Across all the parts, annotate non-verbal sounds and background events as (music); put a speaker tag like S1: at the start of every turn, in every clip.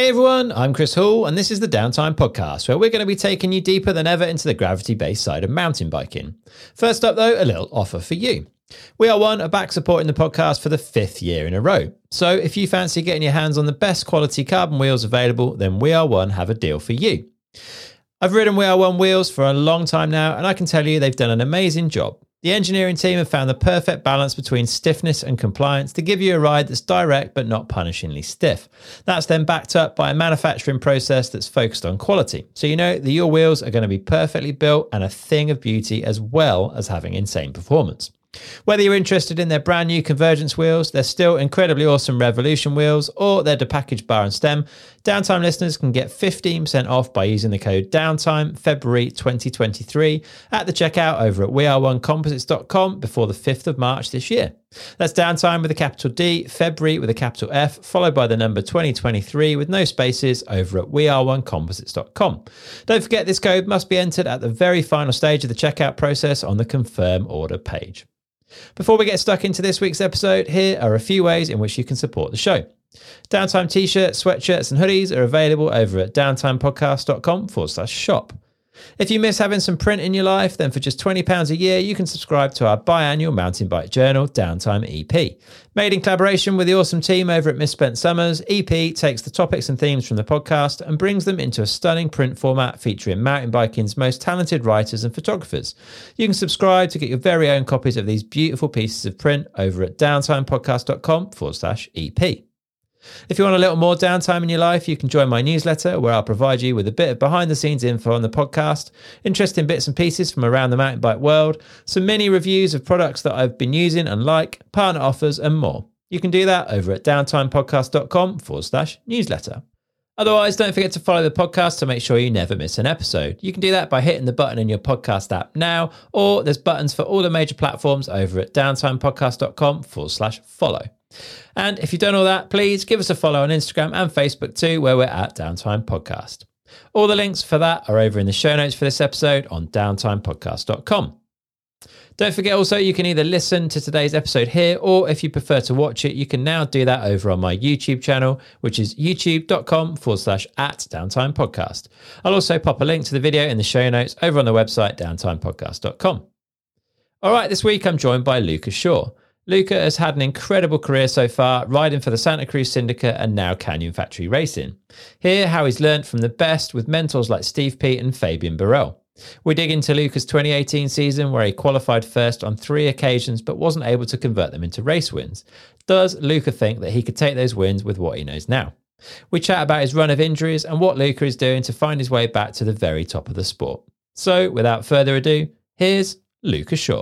S1: Hey everyone, I'm Chris Hall, and this is the Downtime Podcast, where we're going to be taking you deeper than ever into the gravity based side of mountain biking. First up, though, a little offer for you. We are one are back supporting the podcast for the fifth year in a row. So if you fancy getting your hands on the best quality carbon wheels available, then We Are One have a deal for you. I've ridden We Are One wheels for a long time now, and I can tell you they've done an amazing job. The engineering team have found the perfect balance between stiffness and compliance to give you a ride that's direct but not punishingly stiff. That's then backed up by a manufacturing process that's focused on quality. So you know that your wheels are going to be perfectly built and a thing of beauty as well as having insane performance. Whether you're interested in their brand new convergence wheels, their still incredibly awesome Revolution wheels, or their depackaged bar and stem, Downtime listeners can get 15% off by using the code Downtime February 2023 at the checkout over at weareonecomposites.com before the 5th of March this year. That's Downtime with a capital D, February with a capital F, followed by the number 2023 with no spaces over at weareonecomposites.com. Don't forget this code must be entered at the very final stage of the checkout process on the confirm order page. Before we get stuck into this week's episode, here are a few ways in which you can support the show. Downtime t shirts, sweatshirts, and hoodies are available over at downtimepodcast.com forward slash shop. If you miss having some print in your life, then for just £20 a year, you can subscribe to our biannual mountain bike journal, Downtime EP. Made in collaboration with the awesome team over at Misspent Summers, EP takes the topics and themes from the podcast and brings them into a stunning print format featuring mountain biking's most talented writers and photographers. You can subscribe to get your very own copies of these beautiful pieces of print over at downtimepodcast.com forward slash EP. If you want a little more downtime in your life, you can join my newsletter where I'll provide you with a bit of behind the scenes info on the podcast, interesting bits and pieces from around the mountain bike world, some mini reviews of products that I've been using and like, partner offers, and more. You can do that over at downtimepodcast.com forward slash newsletter. Otherwise, don't forget to follow the podcast to make sure you never miss an episode. You can do that by hitting the button in your podcast app now, or there's buttons for all the major platforms over at downtimepodcast.com forward slash follow. And if you've done all that, please give us a follow on Instagram and Facebook too, where we're at Downtime Podcast. All the links for that are over in the show notes for this episode on downtimepodcast.com. Don't forget also, you can either listen to today's episode here, or if you prefer to watch it, you can now do that over on my YouTube channel, which is youtube.com forward slash at downtime podcast. I'll also pop a link to the video in the show notes over on the website downtimepodcast.com. All right, this week I'm joined by Luca Shaw. Luca has had an incredible career so far, riding for the Santa Cruz Syndicate and now Canyon Factory Racing. Hear how he's learned from the best with mentors like Steve Peat and Fabien Barel. We dig into Luca's 2018 season where he qualified first on three occasions but wasn't able to convert them into race wins. Does Luca think that he could take those wins with what he knows now? We chat about his run of injuries and what Luca is doing to find his way back to the very top of the sport. So, without further ado, here's Luca Shaw.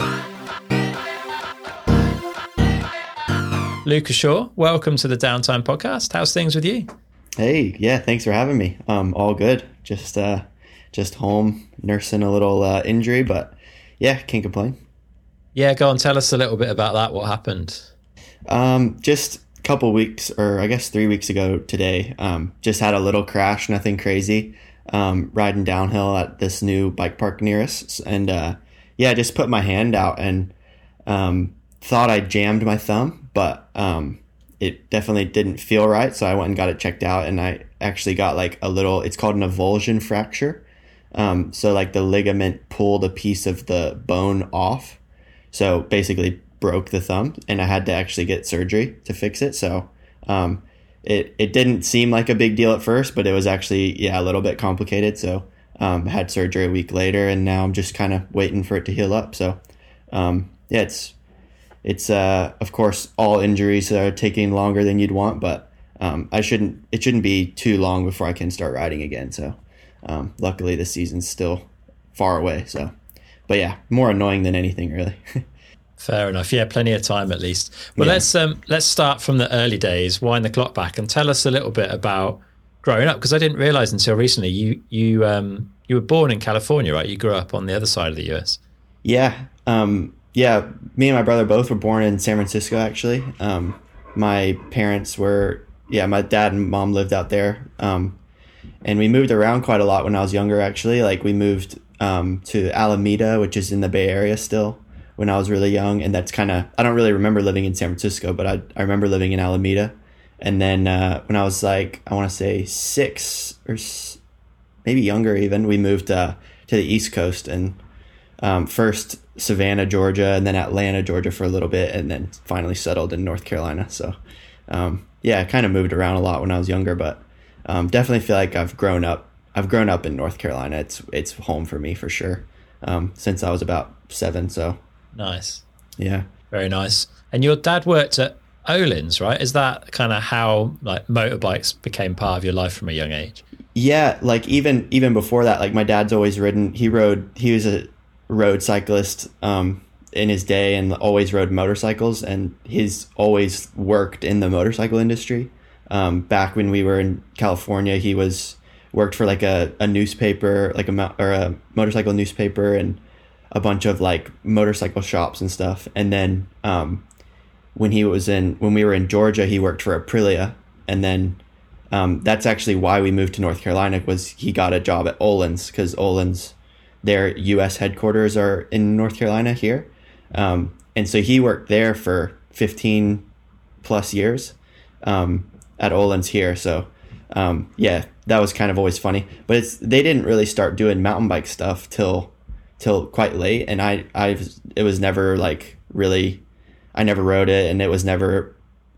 S1: Luca Shaw, welcome to the Downtime Podcast. How's things with you?
S2: Hey, yeah, thanks for having me. Um, all good. Just uh, just home nursing a little uh, injury, but yeah, can't complain.
S1: Yeah, go on. Tell us a little bit about that. What happened?
S2: Um, just a couple weeks, or I guess three weeks ago today, um, just had a little crash. Nothing crazy. Um, riding downhill at this new bike park near us, and uh, yeah, just put my hand out and um, thought I jammed my thumb, but um, it definitely didn't feel right. So I went and got it checked out, and I actually got like a little. It's called an avulsion fracture. Um, so like the ligament pulled a piece of the bone off. So basically broke the thumb, and I had to actually get surgery to fix it. So um, it it didn't seem like a big deal at first, but it was actually yeah a little bit complicated. So um, had surgery a week later, and now I'm just kind of waiting for it to heal up. So um, yeah, it's it's uh, of course all injuries are taking longer than you'd want, but um, I shouldn't. It shouldn't be too long before I can start riding again. So um, luckily, the season's still far away. So, but yeah, more annoying than anything, really. (laughs)
S1: Fair enough. Yeah, plenty of time at least. Well, yeah. let's um, let's start from the early days. Wind the clock back and tell us a little bit about growing up because I didn't realize until recently you you um, you were born in California, right? You grew up on the other side of the US.
S2: Yeah. Um, yeah, me and my brother both were born in San Francisco. Actually, um, my parents were yeah, my dad and mom lived out there, um, and we moved around quite a lot when I was younger. Actually, like we moved um, to Alameda, which is in the Bay Area still, when I was really young, and that's kind of I don't really remember living in San Francisco, but I I remember living in Alameda, and then uh, when I was like I want to say six or maybe younger even, we moved uh, to the East Coast and um, first Savannah, Georgia, and then Atlanta, Georgia for a little bit, and then finally settled in North Carolina. So um, yeah, I kind of moved around a lot when I was younger, but um, definitely feel like I've grown up. I've grown up in North Carolina. It's it's home for me for sure. Um, since I was about seven. So
S1: nice.
S2: Yeah.
S1: Very nice. And your dad worked at Öhlins, right? Is that kind of how like motorbikes became part of your life from a young age?
S2: Yeah, like even even before that, like my dad's always ridden. He rode. He was a road cyclist um, in his day and always rode motorcycles. And he's always worked in the motorcycle industry. Um, back when we were in California, he was worked for like a, a newspaper, like a or a motorcycle newspaper, and a bunch of like motorcycle shops and stuff. And then um, when he was in when we were in Georgia, he worked for Aprilia, and then um, that's actually why we moved to North Carolina was he got a job at Öhlins because Öhlins, their U.S. headquarters are in North Carolina here, um, and so he worked there for 15 plus years um, at Öhlins here. So um, yeah, that was kind of always funny. But it's they didn't really start doing mountain bike stuff till till quite late, and I I it was never like really I never rode it, and it was never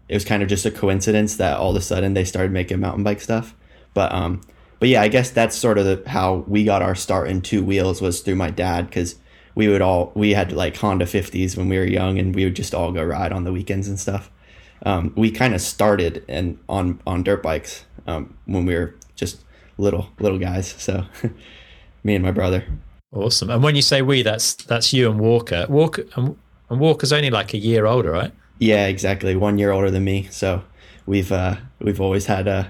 S2: it was kind of just a coincidence that all of a sudden they started making mountain bike stuff. But um, but yeah, I guess that's sort of the, how we got our start in two wheels was through my dad because we would all we had like Honda 50s when we were young, and we would just all go ride on the weekends and stuff. Um, we kind of started and on on dirt bikes um, when we were just little little guys. So (laughs) me and my brother.
S1: Awesome. And when you say we, that's that's you and Walker. Walker and, and Walker's only like a year older, right?
S2: Yeah, exactly. One year older than me. So we've uh, we've always had uh,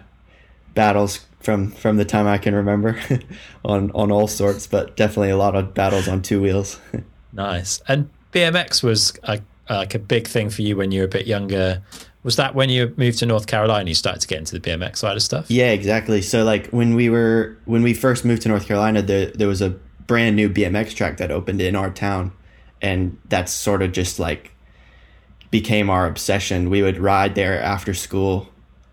S2: battles from from the time I can remember (laughs) on on all sorts, but definitely a lot of battles on two wheels. (laughs)
S1: nice. And BMX was a, like a big thing for you when you were a bit younger. Was that when you moved to North Carolina you started to get into the BMX side of stuff?
S2: Yeah, exactly. So like when we were when we first moved to North Carolina, there there was a brand new BMX track that opened in our town, and that's sort of just like became our obsession. We would ride there after school,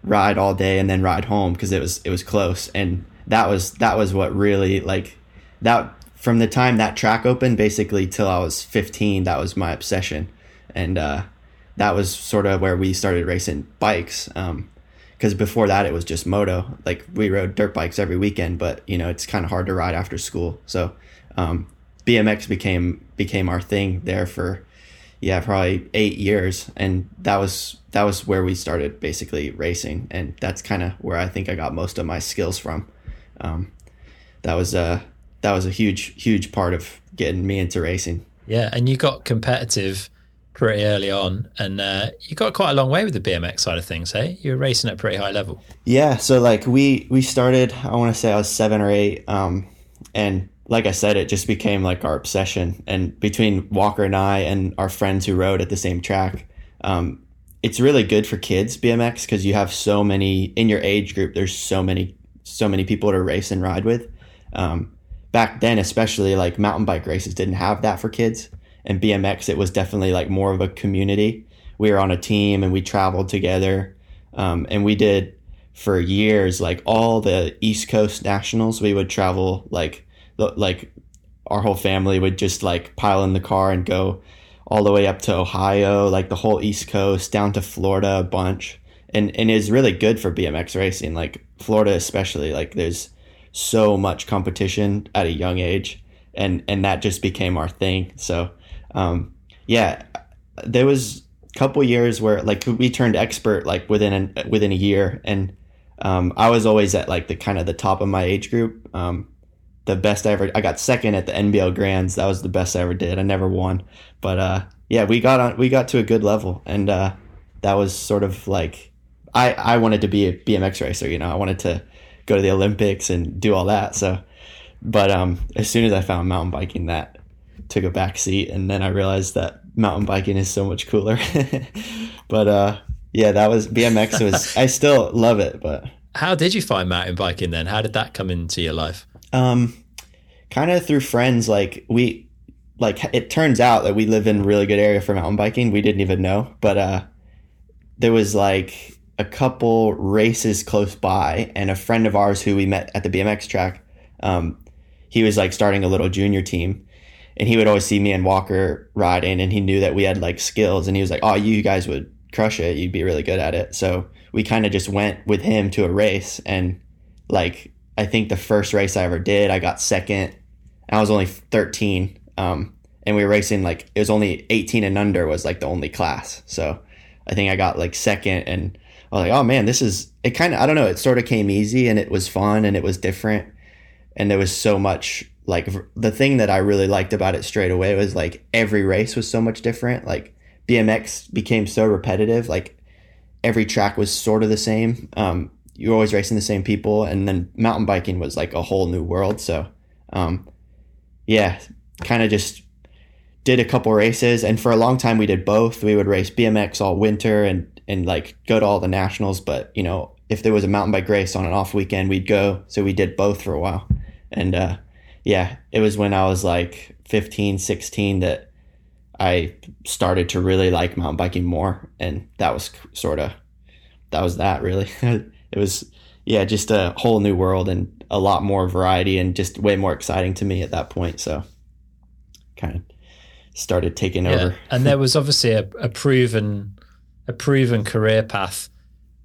S2: ride all day, and then ride home because it was it was close, and that was that was what really like that from the time that track opened basically till I was 15 that was my obsession and uh, that was sort of where we started racing bikes. um, because before that it was just moto. Like we rode dirt bikes every weekend, but you know it's kind of hard to ride after school. So um, BMX became became our thing there for yeah probably eight years, and that was that was where we started basically racing, and that's kind of where I think I got most of my skills from. Um, that was a that was a huge huge part of getting me into racing.
S1: Yeah, and you got competitive pretty early on, and uh, you got quite a long way with the BMX side of things. Hey, you were racing at a pretty high level.
S2: Yeah, so like we we started. I want to say I was seven or eight, um, and like I said, it just became like our obsession. And between Walker and I and our friends who rode at the same track, um, it's really good for kids BMX because you have so many in your age group. There's so many so many people to race and ride with. Um, back then, especially like mountain bike races didn't have that for kids and BMX, it was definitely like more of a community. We were on a team and we traveled together. Um, and we did for years, like all the East Coast nationals, we would travel like, like our whole family would just like pile in the car and go all the way up to Ohio, like the whole East Coast down to Florida a bunch. And, and is really good for BMX racing, like Florida, especially like there's so much competition at a young age and, and that just became our thing. So, um, yeah, there was a couple years where like we turned expert like within a, within a year, and um, I was always at like the kind of the top of my age group. Um, the best I ever I got second at the NBL Grands. That was the best I ever did. I never won, but uh, yeah, we got on we got to a good level, and uh, that was sort of like I I wanted to be a BMX racer. You know, I wanted to go to the Olympics and do all that. So, but um, as soon as I found mountain biking, that took a back seat and then I realized that mountain biking is so much cooler. (laughs) but uh, yeah, that was BMX was I still love it, but
S1: how did you find mountain biking then? How did that come into your life?
S2: Um kind of through friends like we like it turns out that we live in a really good area for mountain biking. We didn't even know, but uh there was like a couple races close by, and a friend of ours who we met at the BMX track, um, he was like starting a little junior team, and he would always see me and Walker riding, and he knew that we had like skills, and he was like, "Oh, you guys would crush it. You'd be really good at it." So we kind of just went with him to a race, and like I think the first race I ever did, I got second. I was only 13. Um, and we were racing like it was only 18 and under was like the only class. So I think I got like second and I was like, oh man, this is it kind of I don't know, it sort of came easy and it was fun and it was different and there was so much like the thing that I really liked about it straight away was like every race was so much different. Like BMX became so repetitive, like every track was sort of the same. Um, you're always racing the same people, and then mountain biking was like a whole new world. So, um, yeah, kind of just did a couple races, and for a long time we did both. We would race BMX all winter and and like go to all the nationals. But you know, if there was a mountain bike race on an off weekend, we'd go. So we did both for a while, and uh, yeah, it was when I was like 15, 16 that I started to really like mountain biking more, and that was sort of that was that really. (laughs) it was yeah, just a whole new world and a lot more variety and just way more exciting to me at that point. So kind of started taking yeah. over.
S1: and there was obviously a, a, proven a proven career path,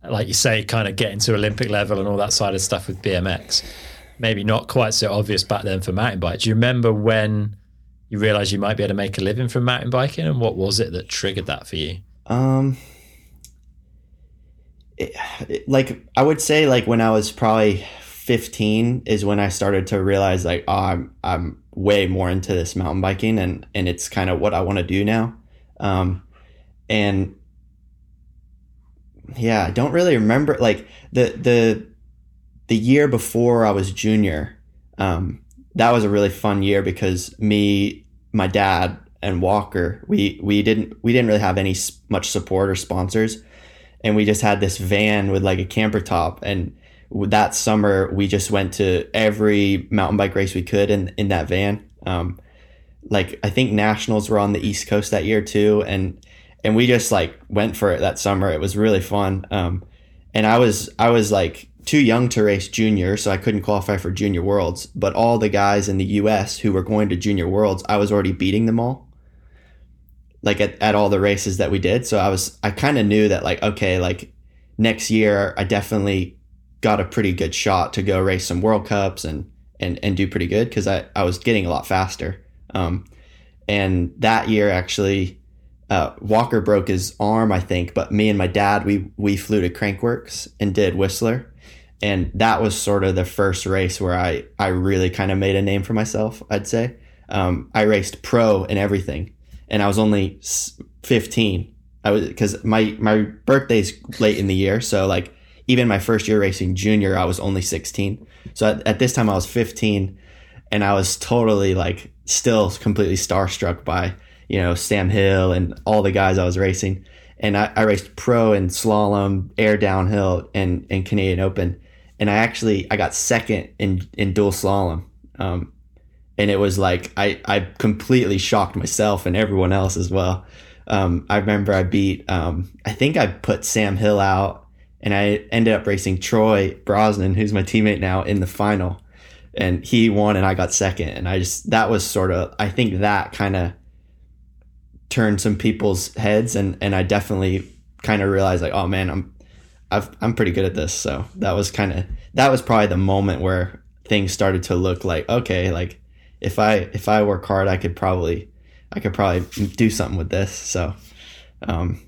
S1: like you say, kind of getting to Olympic level and all that side of stuff with BMX. Maybe not quite so obvious back then for mountain bike. Do you remember when you realized you might be able to make a living from mountain biking, and what was it that triggered that for you?
S2: Um, like I would say, like when I was probably 15 is when I started to realize like oh, I'm I'm way more into this mountain biking and and it's kind of what I want to do now. Um, and yeah, I don't really remember like the the the year before I was junior. Um, that was a really fun year because me, my dad, and Walker, we we didn't we didn't really have any much support or sponsors, and we just had this van with like a camper top and that summer we just went to every mountain bike race we could in in that van. Um, like I think nationals were on the East Coast that year too, and and we just like went for it that summer. It was really fun. Um, and I was I was like too young to race junior, so I couldn't qualify for junior worlds. But all the guys in the U.S. who were going to junior worlds, I was already beating them all. Like at, at all the races that we did, so I was I kind of knew that like okay like next year I definitely got a pretty good shot to go race some World Cups and and and do pretty good because I, I was getting a lot faster. Um, and that year actually, uh, Walker broke his arm, I think, but me and my dad we we flew to Crankworx and did Whistler, and that was sort of the first race where I I really kind of made a name for myself. I'd say um, I raced pro and everything, and I was only fifteen. I was because my my birthday's late in the year, so like even my first year racing junior, I was only 16. So at, at this time, I was 15, and I was totally like still completely starstruck by you know Sam Hill and all the guys I was racing. And I, I raced pro and slalom, air downhill, and and Canadian Open. And I actually I got second in in dual slalom. Um, and it was like I, I completely shocked myself and everyone else as well. Um, I remember I beat um, I think I put Sam Hill out and I ended up racing Troy Brosnan, who's my teammate now, in the final, and he won and I got second. And I just that was sort of I think that kind of turned some people's heads, and and I definitely kind of realized like, oh man, I'm i am pretty good at this. So that was kind of that was probably the moment where things started to look like okay, like if I if I work hard, I could probably I could probably do something with this. So. Um,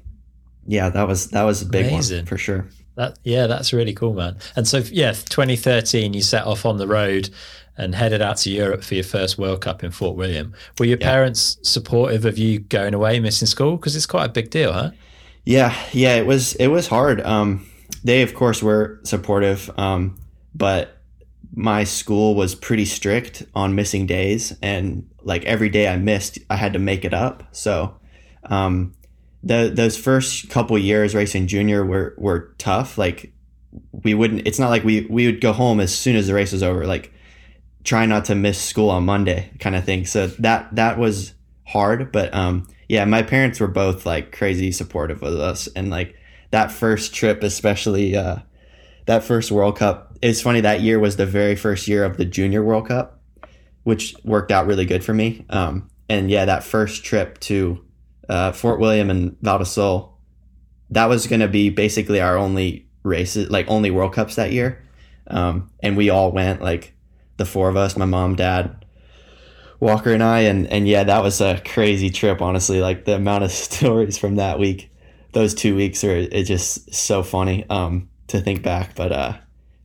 S2: yeah, that was that was a big Amazing. one for sure.
S1: That yeah, that's really cool, man. And so yeah, 2013, you set off on the road and headed out to Europe for your first World Cup in Fort William. Were your yeah. parents supportive of you going away, missing school? Because it's quite a big deal, huh?
S2: Yeah, yeah, it was it was hard. Um, they of course were supportive, um, but my school was pretty strict on missing days, and like every day I missed, I had to make it up. So. Um, the those first couple years racing junior were were tough. Like we wouldn't. It's not like we we would go home as soon as the race was over. Like try not to miss school on Monday, kind of thing. So that that was hard. But um, yeah, my parents were both like crazy supportive of us, and like that first trip, especially uh, that first World Cup. It's funny that year was the very first year of the Junior World Cup, which worked out really good for me. Um, and yeah, that first trip to uh, Fort William and Val di that was going to be basically our only races, like only World Cups that year. Um, and we all went, like the four of us, my mom, dad, Walker, and I. And, and yeah, that was a crazy trip, honestly. Like the amount of (laughs) stories from that week, those two weeks are it's just so funny um, to think back. But, uh,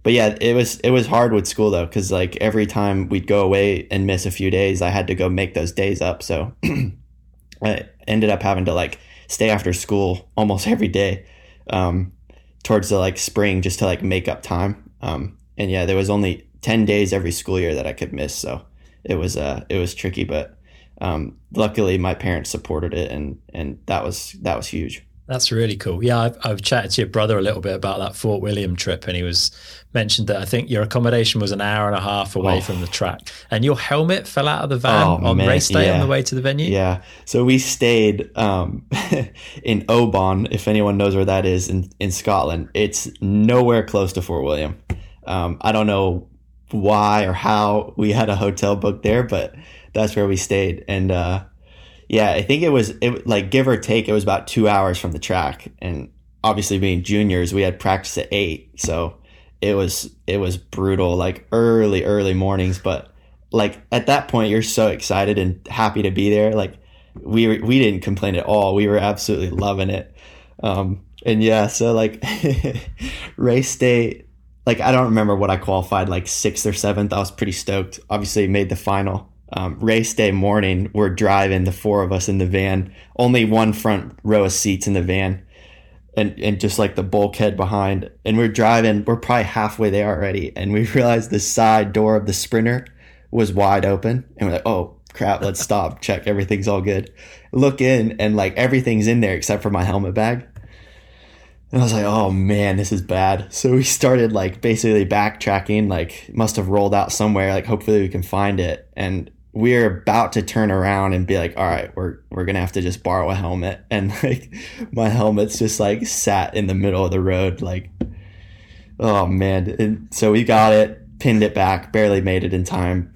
S2: but yeah, it was it was hard with school though, because like every time we'd go away and miss a few days, I had to go make those days up. So (clears throat) I ended up having to like stay after school almost (laughs) every day um, towards the like spring just to like make up time. Um, and yeah, there was only ten days every school year that I could miss, so it was uh it was tricky, but um, luckily my parents supported it, and and that was that was huge.
S1: That's really cool. Yeah, I've, I've chatted to your brother a little bit about that Fort William trip, and he was mentioned that I think your accommodation was an hour and a half away oh. from the track, and your helmet fell out of the van oh, on man. race day yeah. on the way to the venue.
S2: Yeah, so we stayed um, (laughs) in Oban, if anyone knows where that is in in Scotland. It's nowhere close to Fort William. Um, I don't know why or how we had a hotel booked there, but that's where we stayed, and. Uh, yeah, I think it was it like give or take, it was about two hours from the track, and obviously being juniors, we had practice at eight, so it was it was brutal, like early early mornings. But like at that point, you're so excited and happy to be there. Like we we didn't complain at all. We were absolutely loving it. Um, and yeah, so like (laughs) race day, like I don't remember what I qualified, like sixth or seventh. I was pretty stoked. Obviously, made the final um, race day morning, we're driving the four of us in the van, only one front row of seats in the van, and and just like the bulkhead behind. And we're driving, we're probably halfway there already, and we (laughs) realized the side door of the Sprinter was wide open, and we're like, oh crap, let's stop, (laughs) check everything's all good. Look in, and like everything's in there except for my helmet bag. And I was like, oh man, this is bad. So we started like basically backtracking, like must have rolled out somewhere, like hopefully we can find it. And we're about to turn around and be like, all right, we're we're gonna have to just borrow a helmet. (laughs) And like my helmet's just like sat in the middle of the road, like oh man. And so we got it, pinned it back, barely made it in time.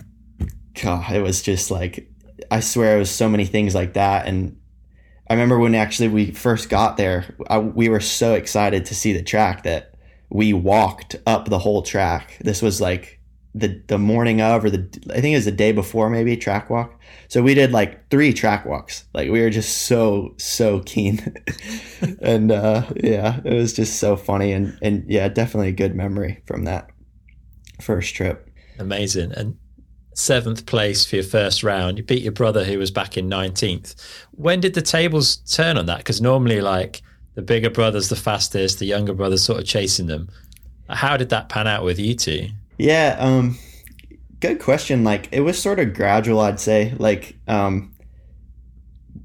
S2: God, it was just like I swear it was so many things like that. And I remember when actually we first got there, I, we were so excited to see the track that we walked up the whole track. This was like the the morning of or the I think it was the day before maybe track walk. So we did like three track walks. Like we were just so so keen, (laughs) and uh, yeah, it was just so funny and and yeah, definitely a good memory from that first trip.
S1: Amazing and seventh place for your first round. You beat your brother who was back in nineteenth. When did the tables turn on that? Because normally like the bigger brother's the fastest, the younger brother's sort of chasing them. How did that pan out with you two?
S2: Yeah, um, good question. Like it was sort of gradual, I'd say. Like, um,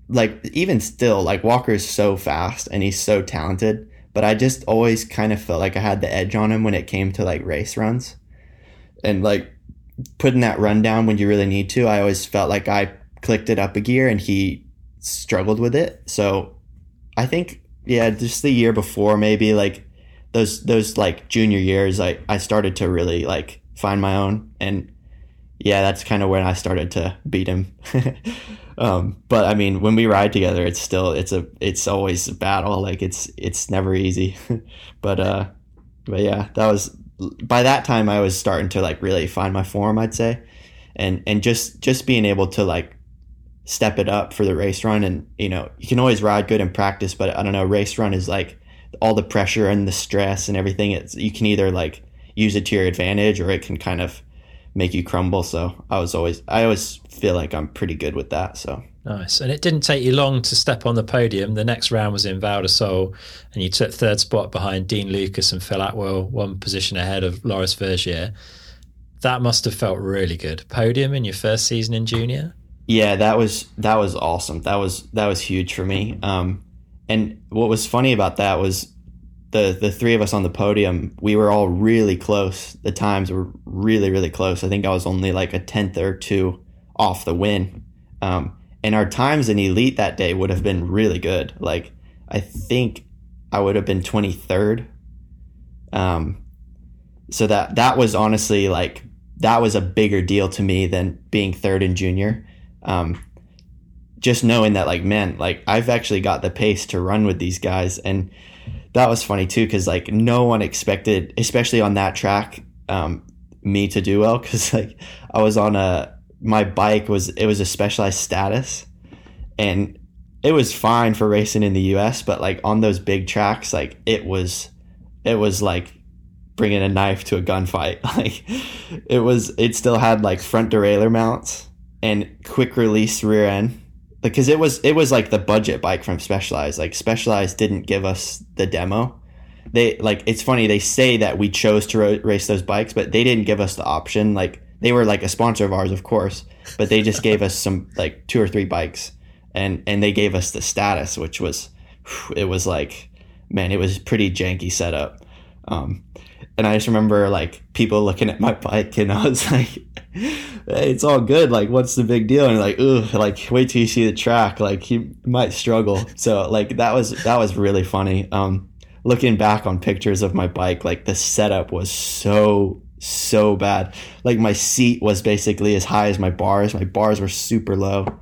S2: like even still, like Walker's so fast and he's so talented, but I just always kind of felt like I had the edge on him when it came to like race runs, and like putting that run down when you really need to. I always felt like I clicked it up a gear and he struggled with it. So I think yeah, just the year before maybe like those those like junior years I, I started to really like find my own. And yeah that's kind of when I started to beat him. (laughs) Um, but I mean when we ride together it's still it's a it's always a battle. Like it's it's never easy. (laughs) But uh but yeah that was by that time I was starting to like really find my form I'd say. And and just just being able to like step it up for the race run and you know you can always ride good in practice but I don't know race run is like all the pressure and the stress and everything it's you can either like use it to your advantage or it can kind of make you crumble. So i was always i always feel like i'm pretty good with that so.
S1: Nice. And it didn't take you long to step on the podium. The next round was in val di sole and you took third spot behind dean lucas and phil atwell one position ahead of loris vergier. That must have felt really good. Podium in your first season in junior?
S2: Yeah that was that was awesome. That was that was huge for me. Um and what was funny about that was the the three of us on the podium, we were all really close. The times were really really close. I think I was only like a tenth or two off the win. Um, and our times in elite that day would have been really good. Like I think I would have been 23rd. Um, so that that was honestly like that was a bigger deal to me than being third in junior. Um, just knowing that like man, like I've actually got the pace to run with these guys, and that was funny too because like no one expected, especially on that track, um, me to do well because (laughs) like I was on a my bike was it was a specialized status, and it was fine for racing in the U.S. But like on those big tracks, like it was it was like bringing a knife to a gunfight. (laughs) Like it was, it still had like front derailleur mounts and quick release rear end. Because it was, it was like the budget bike from Specialized. Like Specialized didn't give us the demo. They like it's funny they say that we chose to ro- race those bikes, but they didn't give us the option. Like they were like a sponsor of ours, of course, but they just gave us some like two or three bikes, and and they gave us the status, which was, it was like, man, it was pretty janky setup. Um, and I just remember like people looking at my bike and I was (laughs) like, hey, it's all good. Like, what's the big deal? And like, ugh, like wait till you see the track. Like you might struggle. So like that was, that was really funny. Um, looking back on pictures of my bike, like the setup was so, so bad. Like my seat was basically as high as my bars. My bars were super low.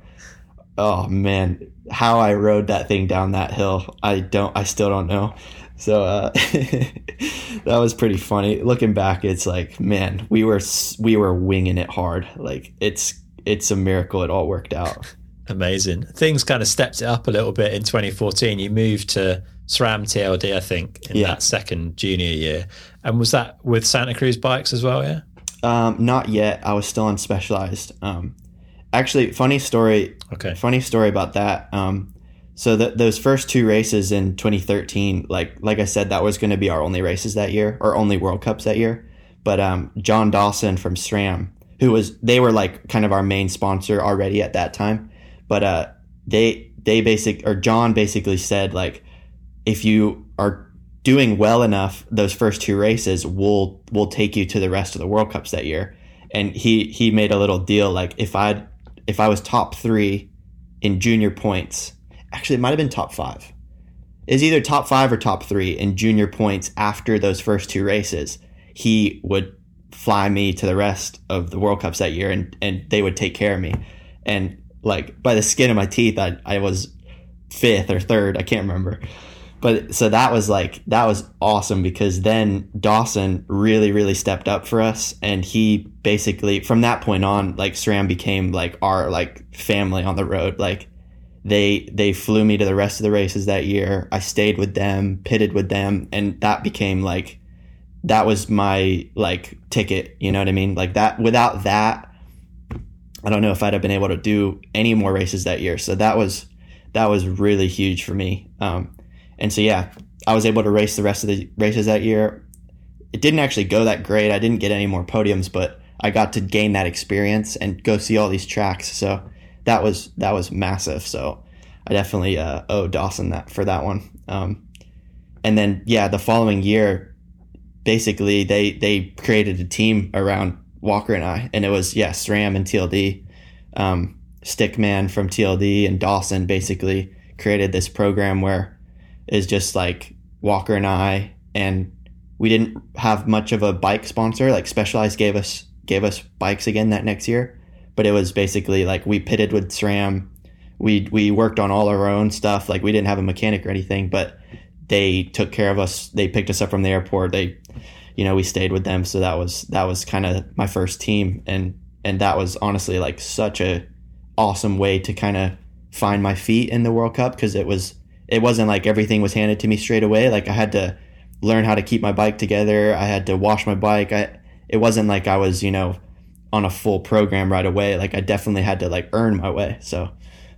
S2: Oh man, how I rode that thing down that hill, I don't, I still don't know. So uh, (laughs) that was pretty funny. Looking back, it's like, man, we were we were winging it hard. Like it's it's a miracle it all worked out. (laughs)
S1: Amazing. Things kind of stepped it up a little bit in 2014. You moved to SRAM TLD, I think, in yeah. that second junior year. And was that with Santa Cruz bikes as well? Yeah.
S2: Um, not yet. I was still on Specialized. Um, actually, funny story.
S1: Okay.
S2: Funny story about that. Um, so those first two races in 2013, like like I said, that was going to be our only races that year, or only World Cups that year. But um, John Dawson from SRAM, who was they were like kind of our main sponsor already at that time, but uh, they they basic or John basically said like, if you are doing well enough those first two races, we'll we'll take you to the rest of the World Cups that year. And he he made a little deal like if I if I was top three in junior points actually it might have been top five. Is either top five or top three in junior points after those first two races. He would fly me to the rest of the World Cups that year and, and they would take care of me. And like by the skin of my teeth, I, I was fifth or third. I can't remember. But so that was like, that was awesome because then Dawson really, really stepped up for us. And he basically, from that point on, like SRAM became like our like family on the road. Like they they flew me to the rest of the races that year. I stayed with them, pitted with them, and that became like that was my like ticket. You know what I mean? Like that. Without that, I don't know if I'd have been able to do any more races that year. So that was that was really huge for me. Um, and so yeah, I was able to race the rest of the races that year. It didn't actually go that great. I didn't get any more podiums, but I got to gain that experience and go see all these tracks. So that was that was massive. So I definitely uh, owe Dawson that for that one. Um, and then yeah, the following year, basically they they created a team around Walker and I, and it was yeah SRAM and TLD. Um, Stickman from TLD and Dawson basically created this program where is just like Walker and I, and we didn't have much of a bike sponsor. Like Specialized gave us gave us bikes again that next year, but it was basically like we pitted with SRAM. We we worked on all our own stuff. Like we didn't have a mechanic or anything, but they took care of us. They picked us up from the airport. They, you know, we stayed with them. So that was that was kind of my first team, and and that was honestly like such a awesome way to kind of find my feet in the World Cup because it was it wasn't like everything was handed to me straight away. Like I had to learn how to keep my bike together. I had to wash my bike. I it wasn't like I was you know on a full program right away. Like I definitely had to like earn my way. So,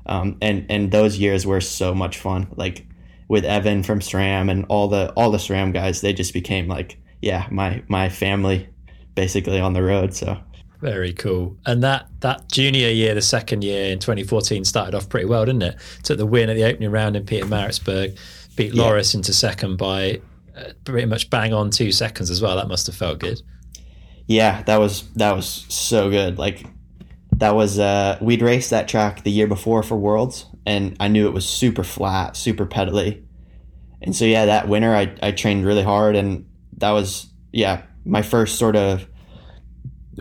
S2: um, and and those years were so much fun. Like with Evan from SRAM and all the all the SRAM guys, they just became like yeah my my family basically on the road. So
S1: very cool. And that that junior year, the second year in 2014, started off pretty well, didn't it? Took the win at the opening round in Pietermaritzburg, beat yeah. Loris into second by uh, pretty much bang on two seconds as well. That must have felt good
S2: yeah, that was that was so good. Like that was uh we'd raced that track the year before for Worlds and I knew it was super flat, super pedally. and so yeah, that winter I I trained really hard, and that was yeah my first sort of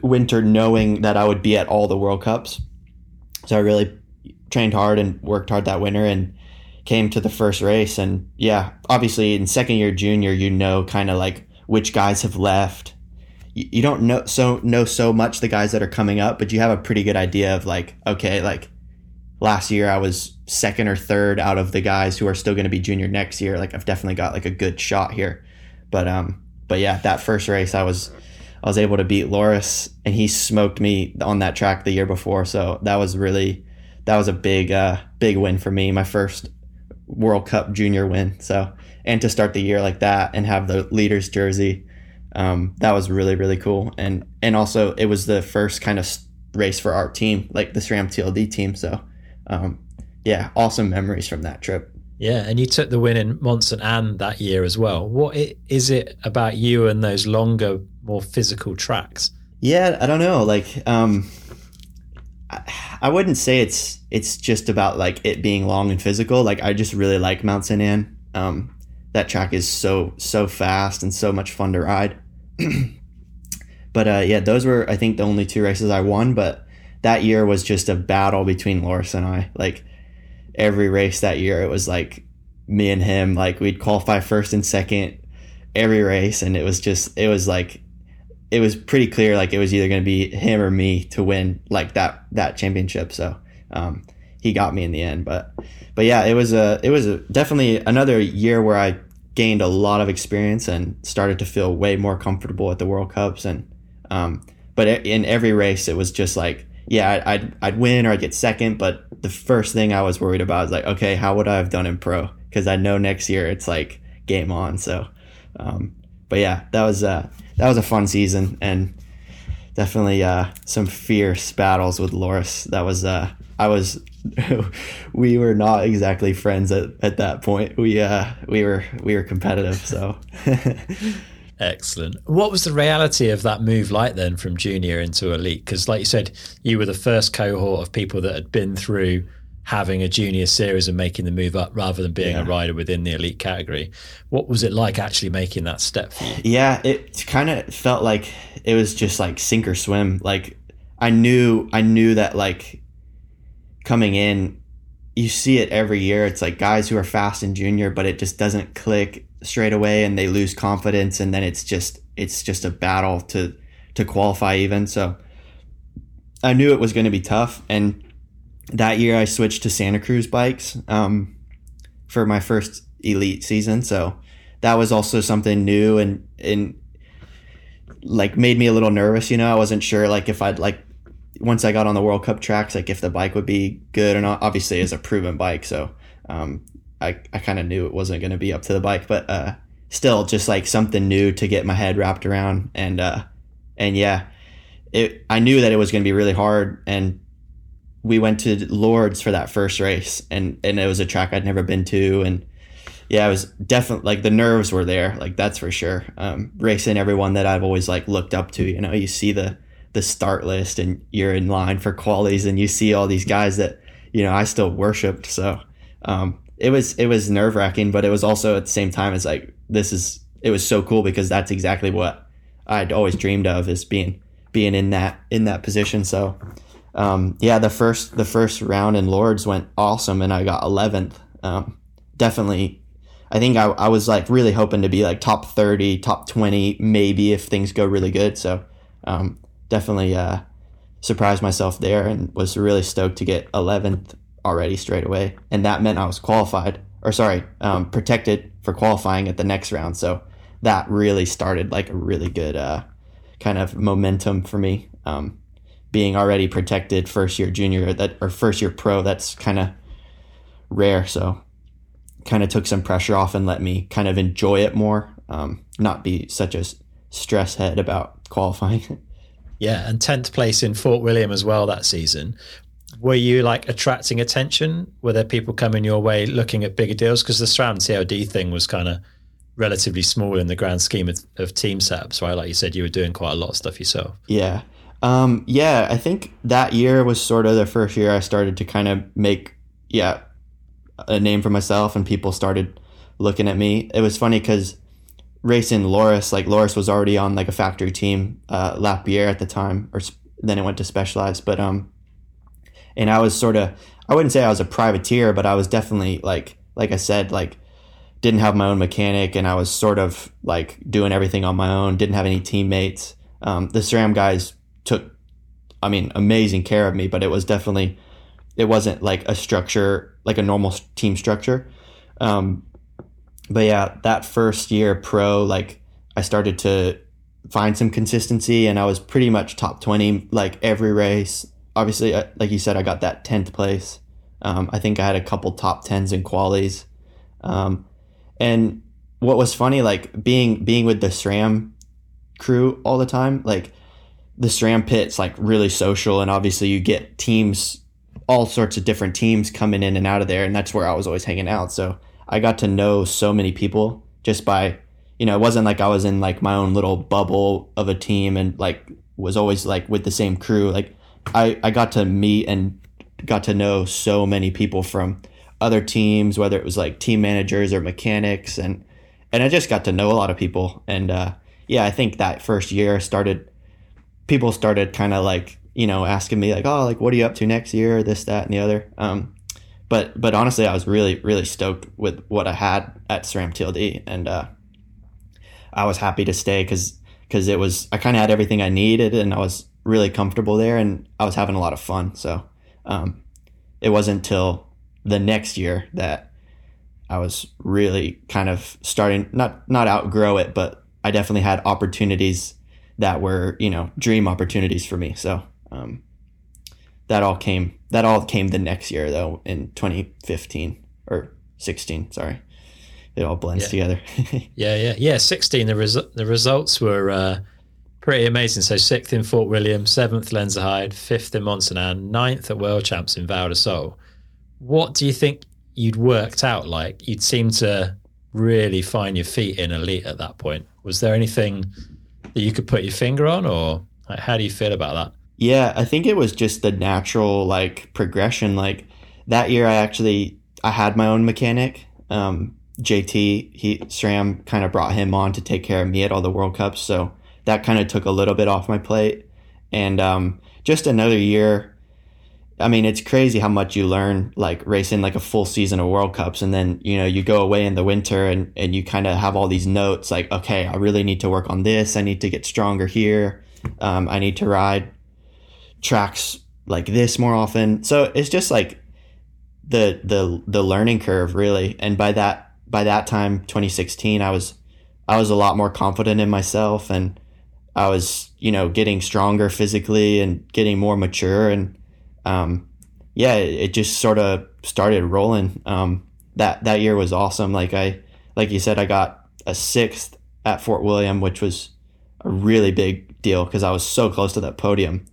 S2: winter knowing that I would be at all the World Cups. So I really trained hard and worked hard that winter and came to the first race. And yeah, obviously in second year junior, you know kind of like which guys have left. You, don't know so know so much the guys that are coming up, but you have a pretty good idea of like okay, like last year I was second or third out of the guys who are still going to be junior next year. Like I've definitely got like a good shot here. But um but yeah, that first race I was I was able to beat Loris and he smoked me on that track the year before. So that was really that was a big uh big win for me, my first World Cup junior win. So and to start the year like that and have the leaders jersey um, that was really really cool and and also it was the first kind of race for our team like the SRAM TLD team so um, yeah, awesome memories from that trip.
S1: Yeah, and you took the win in Mont Sainte Anne that year as well. What is it about you and those longer, more physical tracks?
S2: Yeah, I don't know. Like, um, I, I wouldn't say it's it's just about like it being long and physical. Like, I just really like Mount Sainte Anne. That track is so so fast and so much fun to ride. (clears throat) but uh, yeah, those were I think the only two races I won. But that year was just a battle between Loris and I. Like every race that year, it was like me and him. Like we'd qualify first and second every race, and it was just it was like it was pretty clear like it was either going to be him or me to win like that that championship. So um, he got me in the end, but but yeah, it was a it was a, definitely another year where I gained a lot of experience and started to feel way more comfortable at the World Cups and um, but in every race it was just like yeah, I'd, I'd win or I'd get second. But the first thing I was worried about is like, okay, how would I have done in pro? Because I know next year it's like game on. So, um, but yeah, that was uh, that was a fun season and definitely uh, some fierce battles with Loris. That was uh, I was (laughs) we were not exactly friends at, at that point. We uh, we were we were competitive. So. (laughs)
S1: Excellent. What was the reality of that move like then from junior into elite? Because, like you said, you were the first cohort of people that had been through having a junior series and making the move up rather than being yeah. a rider within the elite category. What was it like actually making that step for you?
S2: Yeah, it kind of felt like it was just like sink or swim. Like I knew, I knew that like coming in, you see it every year. It's like guys who are fast in junior, but it just doesn't click straight away and they lose confidence and then it's just it's just a battle to to qualify even. So i knew it was going to be tough. And that year i switched to santa cruz bikes um, for my first elite season. So that was also something new and and like made me a little nervous you know? I wasn't sure like if i'd like once i got on the world cup tracks like if the bike would be good or not obviously it's a proven bike so um, I, I kind of knew it wasn't going to be up to the bike, but uh, still just like something new to get my head wrapped around. And uh, and yeah, it I knew that it was going to be really hard. And we went to Lourdes for that first race, and and it was a track I'd never been to, and yeah, it was definitely like the nerves were there, like that's for sure. Um, racing everyone that I've always like looked up to, you know, you see the the start list and you're in line for qualities, and you see all these guys that you know I still worshipped. So um, it was it was nerve wracking, but it was also at the same time it's like this is it was so cool because that's exactly what I'd always dreamed of is being being in that in that position. So um, yeah, the first the first round in Lourdes went awesome, and I got 11th. Um, definitely, I think I, I was like really hoping to be like top 30, top 20, maybe if things go really good. So um, definitely uh, surprised myself there, and was really stoked to get 11th already straight away, and that meant I was qualified, or sorry, um, protected for qualifying at the next round. So that really started like a really good uh, kind of momentum for me. Um, being already protected first year junior that or first year pro, that's kind of rare. So kind of took some pressure off and let me kind of enjoy it more, um, not be such a stress head about qualifying. (laughs)
S1: Yeah, and 10th place in Fort William as well that season were you like attracting attention? Were there people coming your way looking at bigger deals? Because the SRAM TLD thing was kind of relatively small in the grand scheme of, of team setups, right? Like you said, you were doing quite a lot of stuff yourself.
S2: Yeah. Um, yeah, I think that year was sort of the first year I started to kind of make, yeah, a name for myself and people started looking at me. It was funny because racing Loris, like Loris was already on like a factory team, uh, Lapierre at the time, or then it went to Specialized. But um, and I was sort of, I wouldn't say I was a privateer, but I was definitely like, like I said, like didn't have my own mechanic, and I was sort of like doing everything on my own. Didn't have any teammates. Um, the SRAM guys took, I mean, amazing care of me, but it was definitely, it wasn't like a structure, like a normal team structure. Um, but yeah, that first year pro, like I started to find some consistency and I was pretty much top 20 like every race. Obviously, like you said, I got that 10th place. Um, I think I had a couple top 10s in qualies. Um, and what was funny, like being being with the SRAM crew all the time, like the SRAM pit's like really social, and obviously you get teams, all sorts of different teams coming in and out of there, and that's where I was always hanging out. So I got to know so many people just by, you know, it wasn't like I was in like my own little bubble of a team and like was always like with the same crew. Like I I got to meet and got to know so many people from other teams, whether it was like team managers or mechanics, and and I just got to know a lot of people. And uh, yeah, I think that first year started, people started kind of like you know asking me like, oh, like what are you up to next year, this, that, and the other. Um, but but honestly, I was really really stoked with what I had at SRAM TLD, and uh, I was happy to stay because because it was I kind of had everything I needed, and I was really comfortable there, and I was having a lot of fun. So um, it wasn't until the next year that I was really kind of starting not not outgrow it, but I definitely had opportunities that were you know dream opportunities for me. So um, that all came that all came the next year though in 2015 or 16. Sorry, it all blends
S1: Yeah.
S2: together. (laughs)
S1: Yeah, yeah, yeah. Sixteen. The resu- the results were uh, pretty amazing. So sixth in Fort William, seventh Lenzerheide, fifth in Montanan, ninth at World Champs in Val di Sole. What do you think you'd worked out? Like you'd seem to really find your feet in elite at that point. Was there anything that you could put your finger on, or like, how do you feel about that?
S2: Yeah, I think it was just the natural like progression. Like that year, I actually I had my own mechanic. Um, JT, he SRAM kind of brought him on to take care of me at all the World Cups, so that kind of took a little bit off my plate. And um, just another year. I mean, it's crazy how much you learn like racing like a full season of World Cups, and then you know you go away in the winter and and you kind of have all these notes like, okay, I really need to work on this. I need to get stronger here. Um, I need to ride tracks like this more often. So it's just like the the the learning curve really. And by that by that time, 2016, I was I was a lot more confident in myself and I was, you know, getting stronger physically and getting more mature and um yeah, it, just sort of started rolling. Um that that year was awesome. Like I like you said I got a 6th at Fort William, which was a really big deal because I was so close to that podium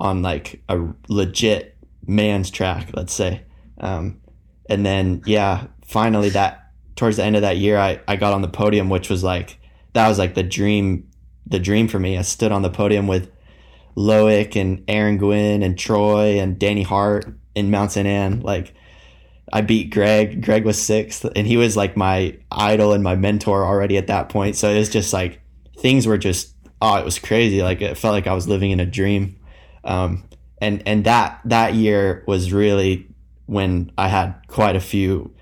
S2: on like a legit man's track, let's say. Um, and then, yeah, finally that towards the end of that year, I, I got on the podium, which was like, that was like the dream, the dream for me. I stood on the podium with Loic and Aaron Gwin and Troy and Danny Hart in Mount St. Anne. Like I beat Greg. Greg was sixth and he was like my idol and my mentor already at that point. So it was just like things were just, oh, it was crazy. Like it felt like I was living in a dream. Um, and and that that year was really when I had quite a few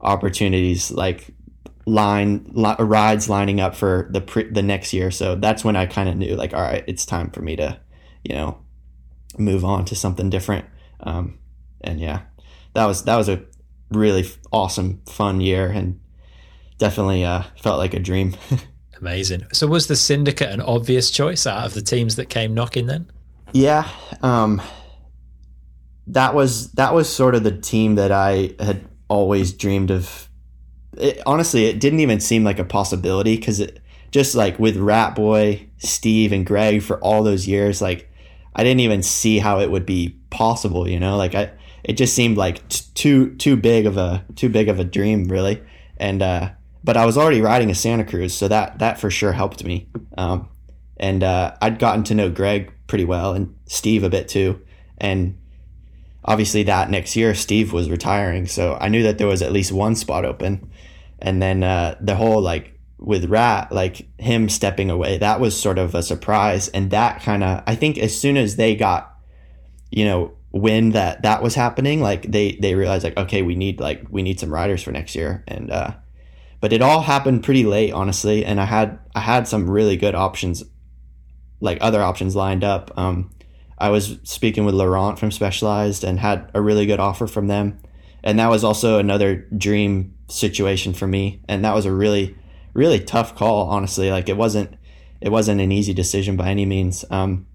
S2: opportunities, like line li- rides lining up for the pre- the next year. So that's when I kind of knew, like, all right, it's time for me to, you know, move on to something different. Um, and yeah, that was that was a really awesome, fun year, and definitely uh, felt like a dream. (laughs)
S1: Amazing. So was the syndicate an obvious choice out of the teams that came knocking then?
S2: Yeah, um, that was that was sort of the team that I had always dreamed of. It, honestly, it didn't even seem like a possibility because it just like with Rat Boy, Steve, and Greg for all those years, like I didn't even see how it would be possible. You know, like I it just seemed like t- too too big of a too big of a dream, really. And uh, but I was already riding a Santa Cruz, so that that for sure helped me. Um, and uh, I'd gotten to know Greg pretty well and Steve a bit too. And obviously, that next year, Steve was retiring, so I knew that there was at least one spot open. and then uh, the whole like with Rat, like him stepping away, that was sort of a surprise, and that kind of I think as soon as they got, you know, when that that was happening, like they they realized like okay, we need like we need some riders for next year, and uh, but it all happened pretty late, honestly, and I had I had some really good options, like other options lined up. Um, I was speaking with Laurent from Specialized and had a really good offer from them, and that was also another dream situation for me, and that was a really really tough call, honestly. Like it wasn't it wasn't an easy decision by any means. Um,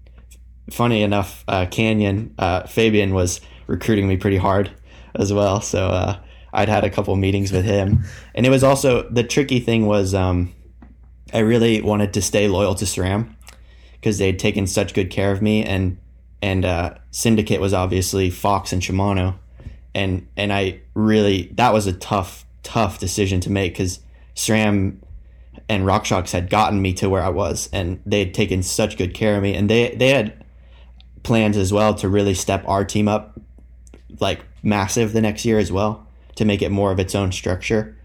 S2: funny enough, uh, Canyon uh, Fabien was recruiting me pretty hard as well, so uh, I'd had a couple meetings with him, and it was also the tricky thing was um, I really wanted to stay loyal to SRAM because they'd taken such good care of me, and and uh, Syndicate was obviously Fox and Shimano, and and I really that was a tough tough decision to make because SRAM and RockShox had gotten me to where I was, and they had taken such good care of me, and they they had plans as well to really step our team up like massive the next year as well to make it more of its own structure.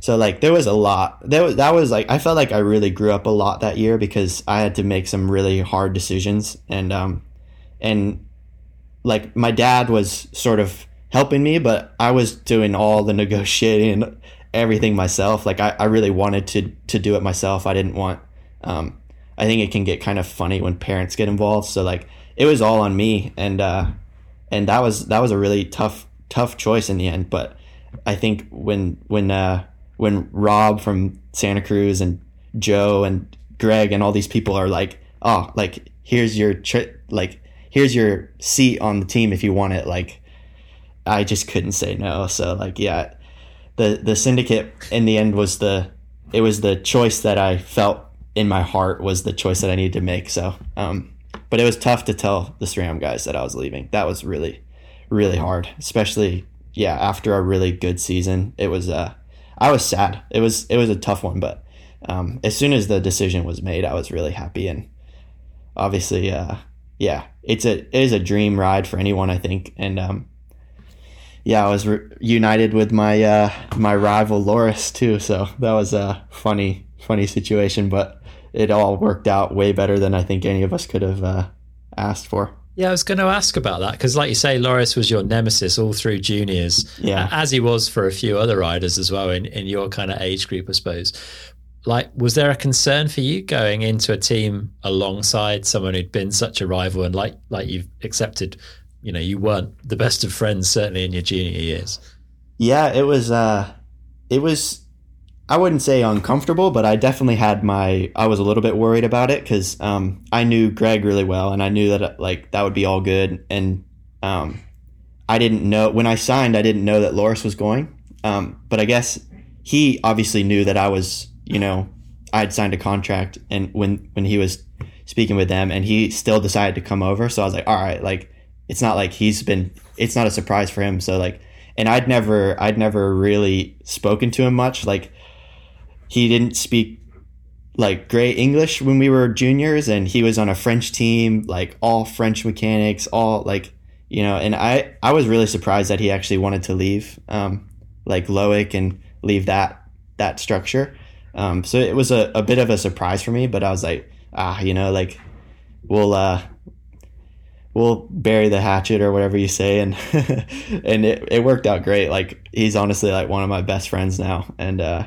S2: So like there was a lot. That was that was like I felt like I really grew up a lot that year because I had to make some really hard decisions and um and like my dad was sort of helping me, but I was doing all the (laughs) negotiating everything myself. Like I, I really wanted to to do it myself. I didn't want um I think it can get kind of funny when parents get involved. So like it was all on me and uh and that was that was a really tough tough choice in the end. But I think when when uh when Rob from Santa Cruz and Joe and Greg and all these people are like, oh, like here's your tri- like here's your seat on the team if you want it. Like I just couldn't say no. So like yeah, the the syndicate in the end was the it was the choice that I felt in my heart was the choice that I needed to make. So, um, but it was tough to tell the SRAM guys that I was leaving. That was really, really hard, especially yeah after a really good season. It was uh, I was sad. It was it was a tough one, but um, as soon as the decision was made, I was really happy and obviously uh, yeah, it's a it is a dream ride for anyone I think, and um, yeah, I was re- united with my uh, my rival Loris too. So that was a funny funny situation, but it all worked out way better than I think any of us could have uh, asked for.
S1: Yeah, I was going to ask about that because, like you say, Loris was your nemesis all through juniors,
S2: Yeah.
S1: as he was for a few other riders as well in, in your kind of age group, I suppose. Like, was there a concern for you going into a team alongside someone who'd been such a rival and like like you've accepted, you know, you weren't the best of friends certainly in your junior years.
S2: Yeah, it was. Uh, it was. I wouldn't say uncomfortable, but I definitely had my. I was a little bit worried about it because um, I knew Greg really well, and I knew that like that would be all good. And um, I didn't know when I signed. I didn't know that Loris was going. Um, but I guess he obviously knew that I was. You know, I had signed a contract, and when when he was speaking with them, and he still decided to come over. So I was like, all right, like it's not like he's been. It's not a surprise for him. So like and I'd never I'd never really spoken to him much. Like he didn't speak like great English when we were juniors, and he was on a French team, like all French mechanics, all like you know. And I I was really surprised that he actually wanted to leave, um, like Loic and leave that that structure. Um, so it was a, a bit of a surprise for me, but I was like, ah, you know, like we'll uh, we'll bury the hatchet or whatever you say and (laughs) and it, it worked out great like he's honestly like one of my best friends now and uh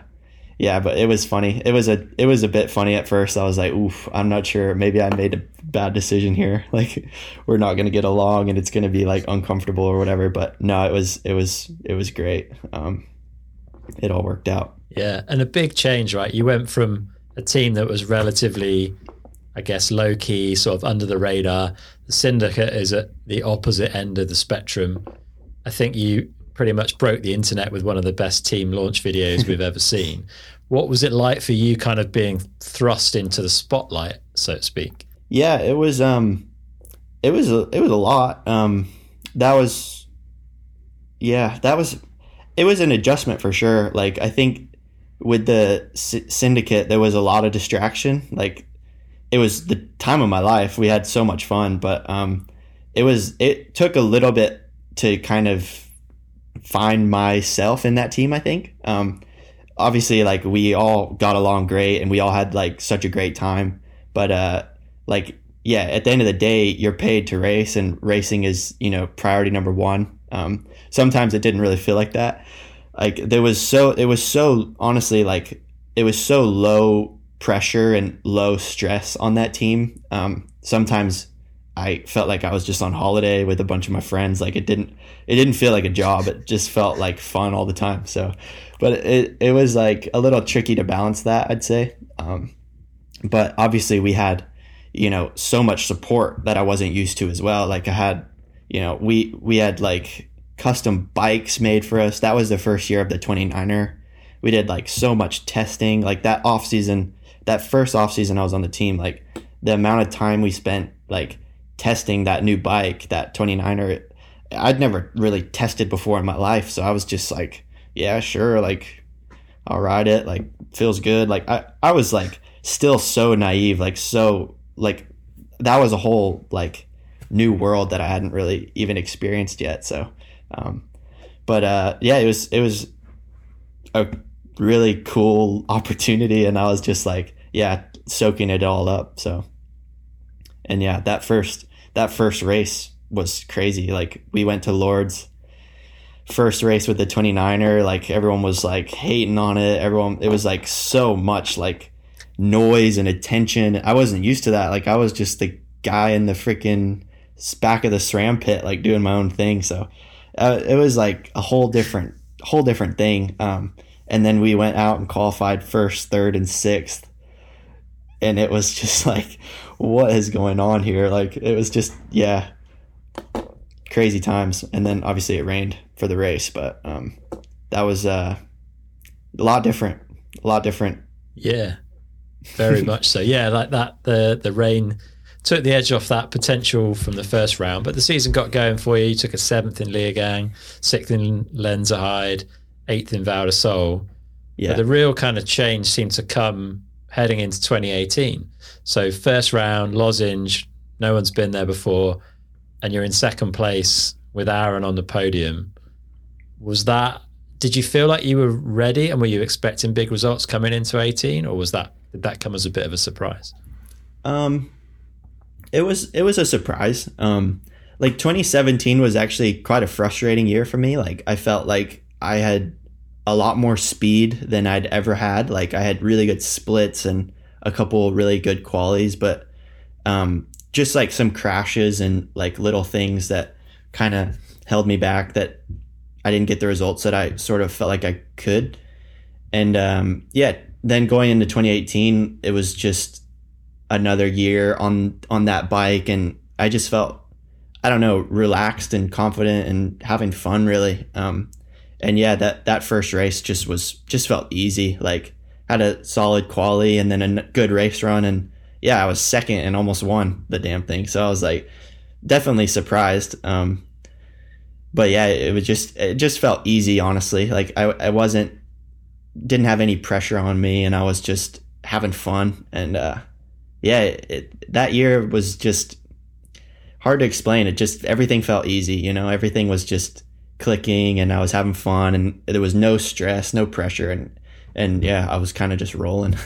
S2: yeah but it was funny it was a it was a bit funny at first i was like oof i'm not sure maybe i made a bad decision here (laughs) like we're not to get along and it's to be like uncomfortable or whatever but no it was it was it was great um it all worked out
S1: Yeah, and a big change, right? You went from a team that was relatively, I guess, low key, sort of under the radar. The syndicate is at the opposite end of the spectrum. I think you pretty much broke the internet with one of the best team launch videos we've ever seen. (laughs) What was it like for you, kind of being thrust into the spotlight, so to speak?
S2: Yeah, it was um it was a, it was a lot. Um that was yeah, that was it was an adjustment for sure. Like I think with the sy- syndicate there was a lot of distraction. Like it was the time of my life. We had so much fun, but um it was it took a little bit to kind of find myself in that team, I think. Um obviously like we all got along great and we all had like such a great time. But uh, like yeah, at the end of the day, you're paid to race, and racing is you know priority number one. Um, sometimes it didn't really feel like that. Like there was so it was so honestly like it was so low pressure and low stress on that team. Um, sometimes I felt like I was just on holiday with a bunch of my friends. Like it didn't it didn't feel like a job. It just felt like fun all the time. So, but it it was like a little tricky to balance that. I'd say. Um, but obviously we had you know so much support that I wasn't used to as well. Like I had you know we we had like custom bikes made for us. That was the first year of the 29er. We did like so much testing. Like that off season, that first off season I was on the team, like the amount of time we spent like testing that new bike, that 29er, I'd never really tested before in my life. So I was just like, yeah, sure. Like I'll ride it. Like feels good. Like I, I was like still so naive, like so like that was a whole like new world that I hadn't really even experienced yet. So, um, but uh, yeah, it was it was a really cool (laughs) opportunity, and I was just like, yeah, soaking it all up. So, and yeah, that first that first race was crazy. Like we went to Lourdes first race with the 29er like everyone was like hating on it everyone it was like so much like noise and attention i wasn't used to that like i was just the guy in the freaking back of the SRAM pit, like doing my own thing. So uh, it was like a whole different, whole different thing. Um, and then we went out and qualified first, third, and sixth. And it was just (laughs) like, what is going on here? Like, it was just, yeah, crazy times. And then obviously it rained for the race, but um, that was uh, a lot different. A lot different.
S1: Yeah, very much so. Yeah, like that, the, the rain took the edge off that potential from the first round. But the season got going for you. You took a seventh in Leogang, sixth in Lenzerheide, eighth in Val di Sole. Yeah. But the real kind of change seemed to come heading into 2018. So first round, Lošinj, no one's been there before, and you're in second place with Aaron on the podium. Was that? Did you feel like you were ready, and were you expecting big results coming into 18, or was that did that come as a bit of a surprise?
S2: Um, it was it was a surprise. Um, like 2017 was actually quite a frustrating year for me. Like I felt like I had a lot more speed than I'd ever had. Like I had really good splits and a couple really good qualities, but um, just like some crashes and like little things that kind of held me back that I didn't get the results that I sort of felt like I could. And um, yeah, then going into 2018, it was just another year on on that bike and I just felt I don't know relaxed and confident and having fun really um and yeah that that first race just was just felt easy. Like had a solid quality and then a good race run. And yeah I was second and almost won the damn thing. So I was like definitely surprised. Um but yeah it was just it just felt easy honestly. Like I I wasn't didn't have any pressure on me and I was just having fun. And uh yeah, it, that year was just hard to explain. It just everything felt easy, you know. Everything was just clicking, and I was having fun, and there was no stress, no pressure, and and yeah, I was kind of just rolling.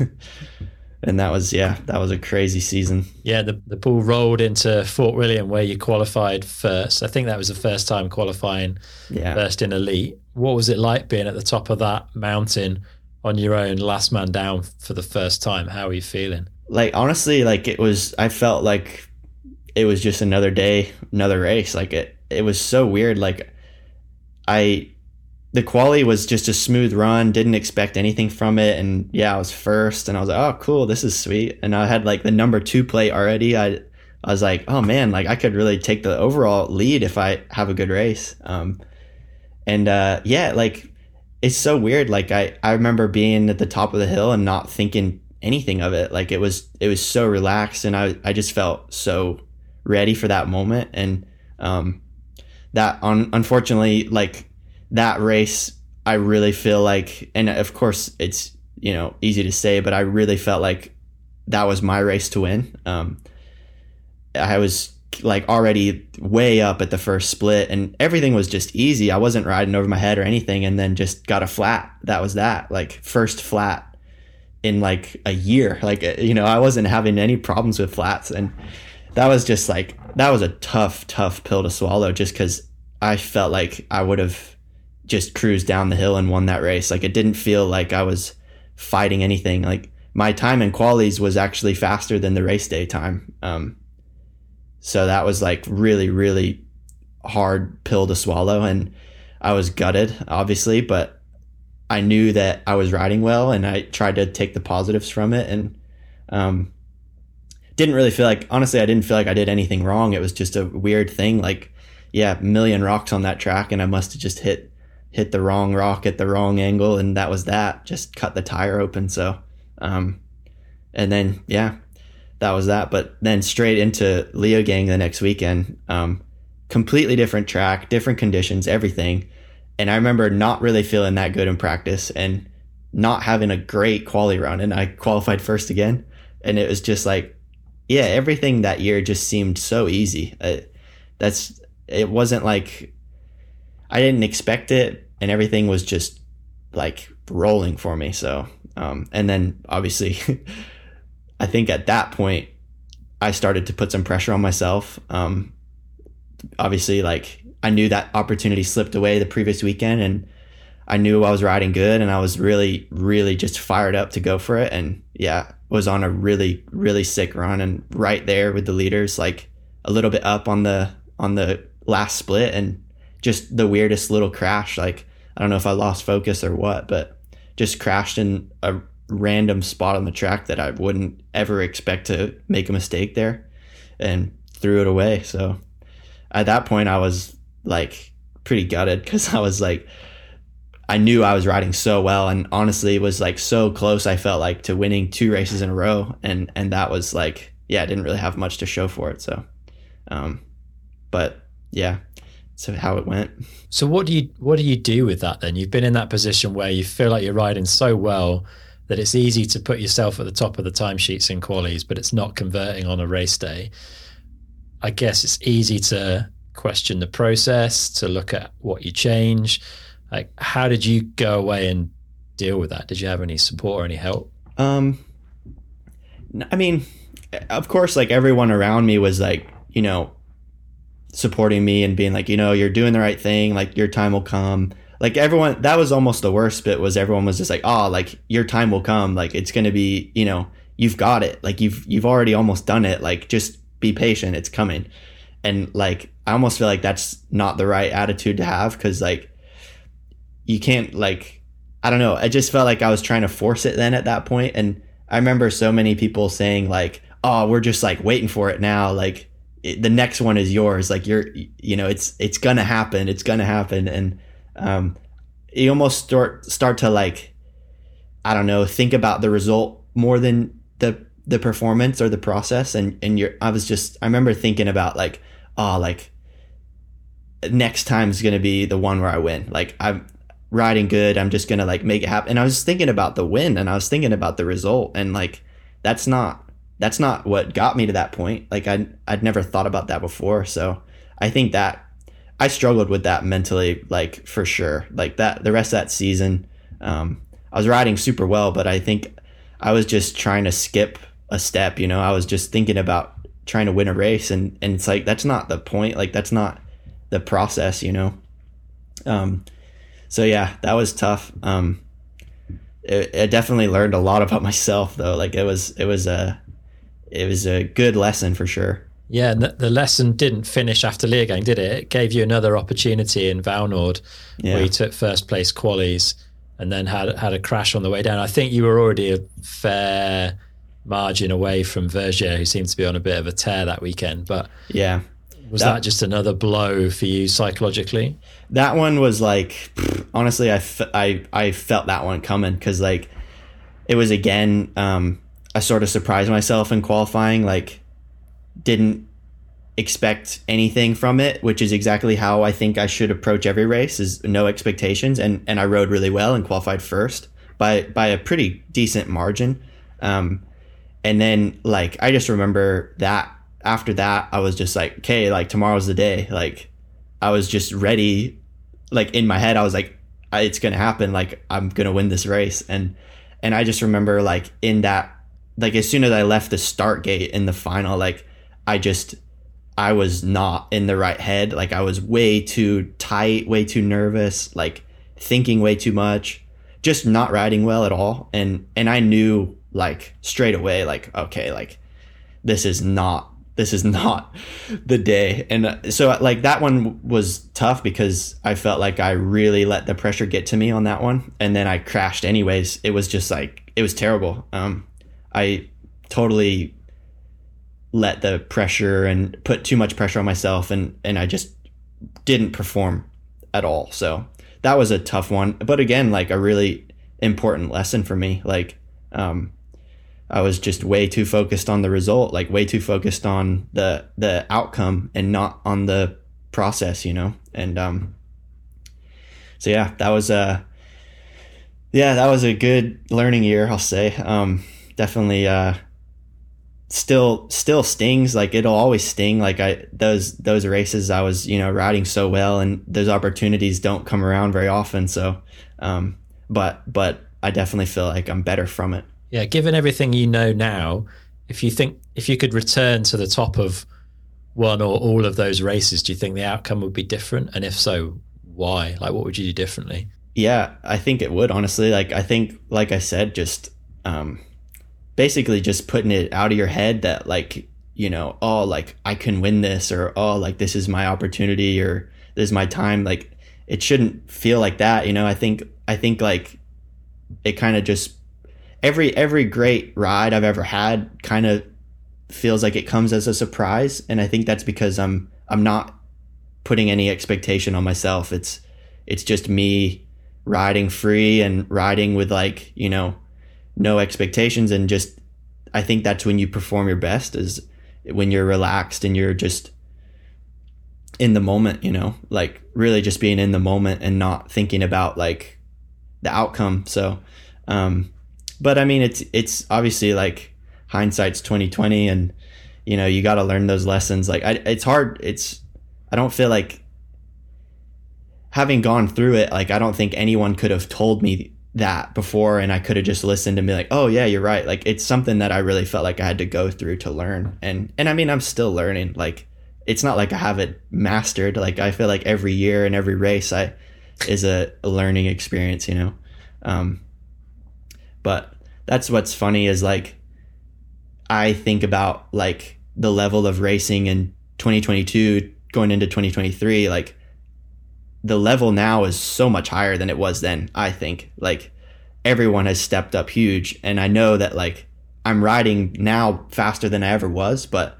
S2: (laughs) and that was yeah, that was a crazy season.
S1: Yeah, the the pool rolled into Fort William where you qualified first. I think that was the first time qualifying yeah. first in elite. What was it like being at the top of that mountain on your own, last man down for the first time? How are you feeling?
S2: like honestly, like it was. I felt like it was just another day, another race. Like it, it was so weird. Like I, the quality was just a smooth run. Didn't expect anything from it, and yeah, I was first, and I was like, oh, cool, this is sweet. And I had like the number two plate already. I, I was like, oh man, like I could really take the overall lead if I have a good race. Um, and uh, yeah, like it's so weird. Like I, I remember being at the top of the hill and not thinking anything of it. Like it was it was so relaxed and I I just felt so ready for that moment and um that on unfortunately like that race I really feel like and of course it's you know easy to say but I really felt like that was my race to win. Um I was like already way up at the first split and everything was just easy. I wasn't riding over my head or anything and then just got a flat. That was that. Like first flat in like a year. Like you know, I wasn't having any problems with flats and that was just like that was a tough tough pill to swallow just cuz I felt like I would have just cruised down the hill and won that race. Like it didn't feel like I was fighting anything. Like my time in qualies was actually faster than the race day time. Um, so that was like really, really hard pill to swallow. And I was gutted, obviously, but I knew that I was riding well and I tried to take the positives from it. And, um, didn't really feel like, honestly, I didn't feel like I did anything wrong. It was just a weird thing. Like, yeah, million rocks on that track. And I must have just hit, hit the wrong rock at the wrong angle. And that was that just cut the tire open. So, um, and then yeah, that was that. But then straight into Leogang the next weekend. Um, completely different track, different conditions, everything. And I remember not really feeling that good in practice and not having a great quality run. And I qualified first again. And it was just like, yeah, everything that year just seemed so easy. Uh, that's, it wasn't like I didn't expect it and everything was just like rolling for me. So um, and then obviously, (laughs) I think at that point, I started to put some pressure on myself. Um, obviously, like I knew that opportunity slipped away the previous weekend, and I knew I was riding good, and I was really, really just fired up to go for it. And yeah, was on a really, really sick run, and right there with the leaders, like a little bit up on the on the last split, and just the weirdest little crash. Like I don't know if I lost focus or what, but just crashed in a random spot on the track that I wouldn't ever expect to make a mistake there and threw it away. So at that point, I was like pretty gutted (laughs) because I was like, I knew I was riding so well and honestly it was like so close I felt like to winning two races in a row and and that was like yeah I didn't really have much to show for it so um but yeah so how it went.
S1: So what do you what do you do with that then? You've been in that position where you feel like you're riding so well that it's easy to put yourself at the top of the timesheets in qualies, but it's not converting on a race day. I guess it's easy to question the process, to look at what you change. Like how did you go away and deal with that? Did you have any support or any help?
S2: Um I mean, of course like everyone around me was like, you know, supporting me and being like, you know, you're doing the right thing. Like your time will come. Like everyone, that was almost the worst bit was everyone was just like, oh, like your time will come. Like it's to be, you know, you've got it. Like you've, you've already almost done it. Like just be patient. It's coming. And like, I almost feel like that's not the right attitude to have. Cause like you can't like, I don't know. I just felt like I was trying to force it then at that point. And I remember so many people saying like, oh, we're just like waiting for it now. Like, it, the next one is yours. Like you're, you know, it's it's gonna happen. It's gonna happen, and um, you almost start start to like, I don't know, think about the result more than the the performance or the process. And and you're, I was just, I remember thinking about like, oh, like next time's gonna be the one where I win. Like I'm riding good. I'm just gonna like make it happen. And I was thinking about the win, and I was thinking about the result, and like that's not that's not what got me to that point. Like I I'd never thought about that before. So I think that I struggled with that mentally, like for sure. Like that the rest of that season, um, I was riding super well, but I think I was just trying to skip a step. You know, I was just thinking about trying to win a race, and and it's like that's not the point. Like that's not the process. You know. Um. So yeah, that was tough. Um. It, it definitely learned a lot about (laughs) myself though. Like it was it was a it was a good lesson for sure.
S1: Yeah, the, the lesson didn't finish after Leogang, did it? It gave you another opportunity in Vallnord yeah. where you took first place qualies and then had had a crash on the way down. I think you were already a fair margin away from Vergier, who seemed to be on a bit of a tear that weekend. But
S2: yeah,
S1: was that, that just another blow for you psychologically?
S2: That one was like, honestly, I, f- I, I felt that one coming because like it was again. Um, I sort of surprised myself in qualifying. Like, didn't expect anything from it, which is exactly how I think I should approach every race: is no expectations. And and I rode really well and qualified first by by a pretty decent margin. Um, and then like I just remember that after that, I was just like, okay, like tomorrow's the day. Like I was just ready. Like in my head, I was like, it's gonna happen. Like I'm gonna win this race. And and I just remember like in that, like as soon as I left the start gate in the final, like I just I was not in the right head. Like I was way too tight, way too nervous, like thinking way too much, just not riding well at all. And and I knew like straight away, like okay, like this is not this is not the day. And uh, so like that one was tough because I felt like I really let the pressure get to me on that one and then I crashed anyways. It was just like it was terrible. Um I totally let the pressure and put too much pressure on myself and and I just didn't perform at all. So that was a tough one. But again, like a really important lesson for me. Like um I was just way too focused on the result, like way too focused on the the outcome and not on the process, you know. And um, so yeah, that was a yeah, that was a good learning year, I'll say. Um, definitely uh, still still stings like it'll always sting like i those those races i was you know riding so well and those opportunities don't come around very often so um but but i definitely feel like i'm better from it
S1: yeah, given everything you know now, if you think if you could return to the top of one or all of those races, do you think the outcome would be different? And if so, why? Like, what would you do differently?
S2: Yeah, I think it would. Honestly, like I think, like I said, just um, basically just putting it out of your head that like you know, oh, like I can win this, or oh, like this is my opportunity, or this is my time. Like it shouldn't feel like that. You know, I think I think like it kind of just every every great ride I've ever had kind of feels like it comes as a surprise, and I think that's because I'm I'm not putting any expectation on myself. It's it's just me riding free and riding with like you know no expectations and just I think that's when you perform your best is when you're relaxed and you're just in the moment, you know, like really just being in the moment and not thinking about like the outcome. So, um, but I mean, it's it's obviously like hindsight's twenty twenty, and you know you got to learn those lessons. Like I, it's hard. It's I don't feel like having gone through it. Like I don't think anyone could have told me that before, and I could have just listened and be like, oh yeah, you're right. Like it's something that I really felt like I had to go through to learn, and and I mean I'm still learning. Like it's not like I have it mastered. Like I feel like every year and every race I is a, learning experience. You know. Um, but that's what's funny is like I think about like the level of racing in 2022 going into 2023 like the level now is so much higher than it was then I think like everyone has stepped up huge and I know that like I'm riding now faster than I ever was but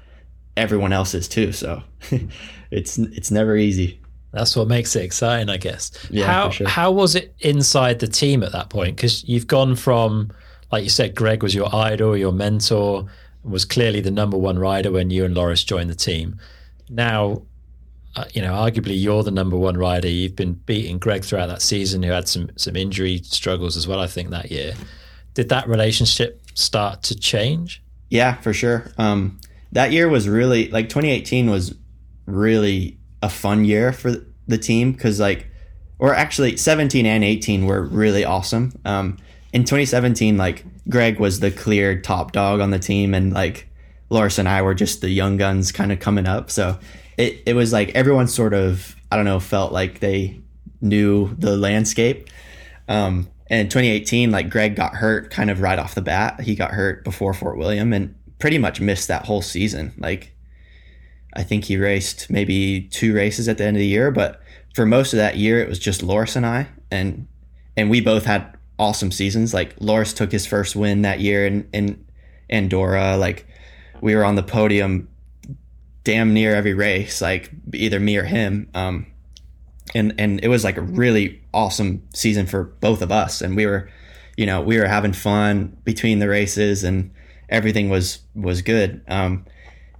S2: everyone else is too so (laughs) it's it's never easy
S1: that's what makes it exciting, I guess. Yeah, how sure. how was it inside the team at that point? Because you've gone from, like you said, Greg was your idol, your mentor, was clearly the number one rider when you and Loris joined the team. Now, uh, you know, arguably you're the number one rider. You've been beating Greg throughout that season, who had some some injury struggles as well. I think that year. Did that relationship start to change?
S2: Yeah, for sure. Um, that year was really like 2018 was really a fun year for the team because like or actually 17 and 18 were really awesome um, in 2017 like greg was the clear top dog on the team and like loris and i were just the young guns kind of coming up. So it, it was like everyone sort of i don't know felt like they knew the landscape. Um, and 2018 like greg got hurt kind of right off the bat. He got hurt before fort william and pretty much missed that whole season. Like I think he raced maybe two races at the end of the year, but for most of that year, it was just Loris and I, and and we both had awesome seasons. Like Loris took his first win that year in in Andorra. Like we were on the podium, damn near every race, like either me or him. Um, and and it was like a really awesome season for both of us, and we were, you know, we were having fun between the races, and everything was was good. Um,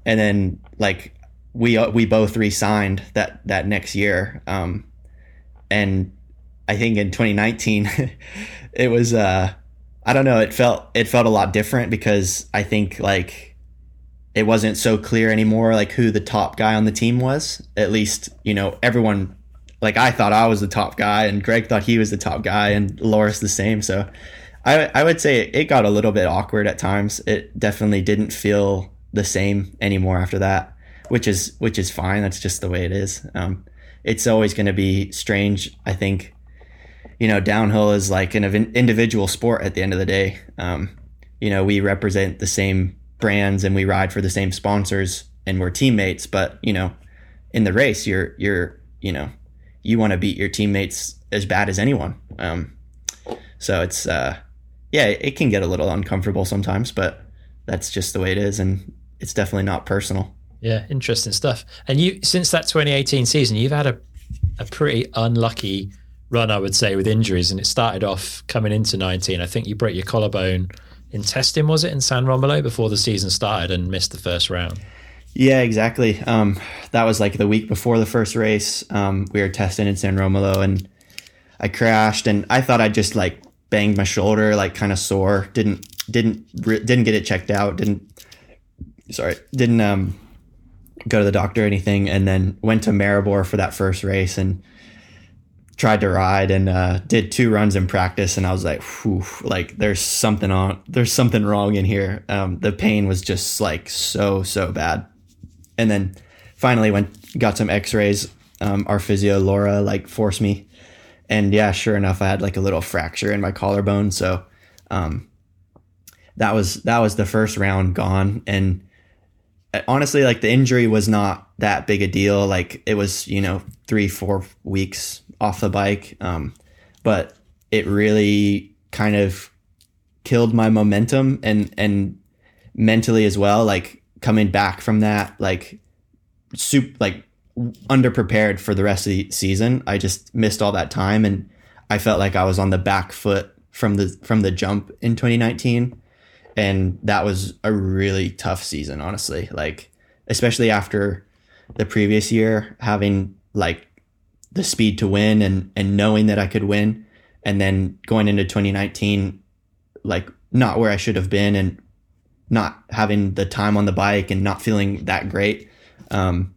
S2: and then like we uh, we both re-signed that that next year, um, and I think in 2019 (laughs) it was uh, I don't know it felt it felt a lot different because I think like it wasn't so clear anymore like who the top guy on the team was. At least, you know, everyone like I thought I was the top guy and Greg thought he was the top guy and Loris the same. So I I would say it got a little bit awkward at times. It definitely didn't feel the same anymore after that, which is which is fine. That's just the way it is. Um, it's always going to be strange. I think, you know, downhill is like an individual sport at the end of the day. Um, you know, we represent the same brands and we ride for the same sponsors and we're teammates, but you know, in the race, you're you're you know, you want to beat your teammates as bad as anyone. Um, so it's uh, yeah, it can get a little uncomfortable sometimes, but that's just the way it is, and it's definitely not personal.
S1: Yeah, interesting stuff. And you, since that 2018 season, you've had a a pretty unlucky run, I would say, with injuries. And it started off coming into 19. I think you broke your collarbone in testing, was it, in San Romolo before the season started and missed the first round?
S2: Yeah, exactly. Um, that was like the week before the first race. Um, we were testing in San Romolo and I crashed and I thought I just like banged my shoulder, like kind of sore. Didn't didn't didn't get it checked out. Didn't sorry didn't um go to the doctor or anything, and then went to Maribor for that first race and tried to ride and uh, did two runs in practice and I was like, Whew, like there's something on, there's something wrong in here. Um, the pain was just like so, so bad. And then finally went, got some x-rays. Um, our physio Laura like forced me and yeah, sure enough, I had like a little fracture in my collarbone. So, um, that was, that was the first round gone. And honestly, like the injury was not that big a deal. Like it was, you know, three, four weeks off the bike. Um, but it really kind of killed my momentum and, and mentally as well. Like coming back from that, like soup, like underprepared for the rest of the season. I just missed all that time and I felt like I was on the back foot from the, from the jump in 2019 and that was a really tough season honestly like especially after the previous year having like the speed to win and and knowing that I could win. And then going into 2019 like not where I should have been and not having the time on the bike and not feeling that great. Um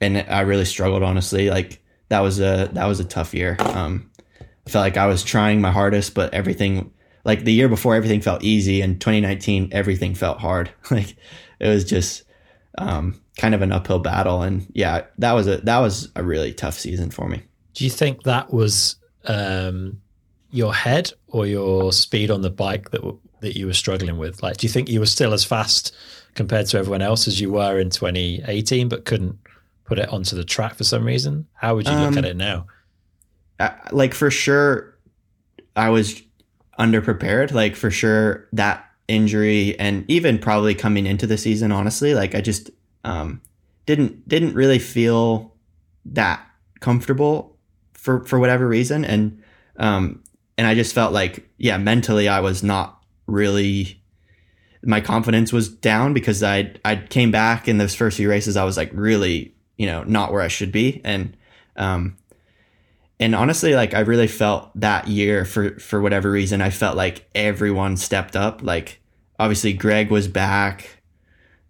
S2: and I really struggled honestly. Like that was a that was a tough year. Um I felt like I was trying my hardest but everything like the year before everything felt easy and 2019 everything felt hard. (laughs) Like it was just um, kind of an uphill battle. And yeah that was a that was a really tough season for me.
S1: Do you think that was um, your head or your speed on the bike that that you were struggling with? Like do you think you were still as fast compared to everyone else as you were in 2018 but couldn't put it onto the track for some reason? How would you look um, at it now?
S2: Like for sure i was underprepared. Like for sure that injury and even probably coming into the season, honestly, like I just um, didn't didn't really feel that comfortable for for whatever reason, and um, and I just felt like yeah, mentally I was not really. My confidence was down because I I came back in those first few races. I was like really you know not where I should be, and um, and honestly like i really felt that year for for whatever reason i felt like everyone stepped up like obviously greg was back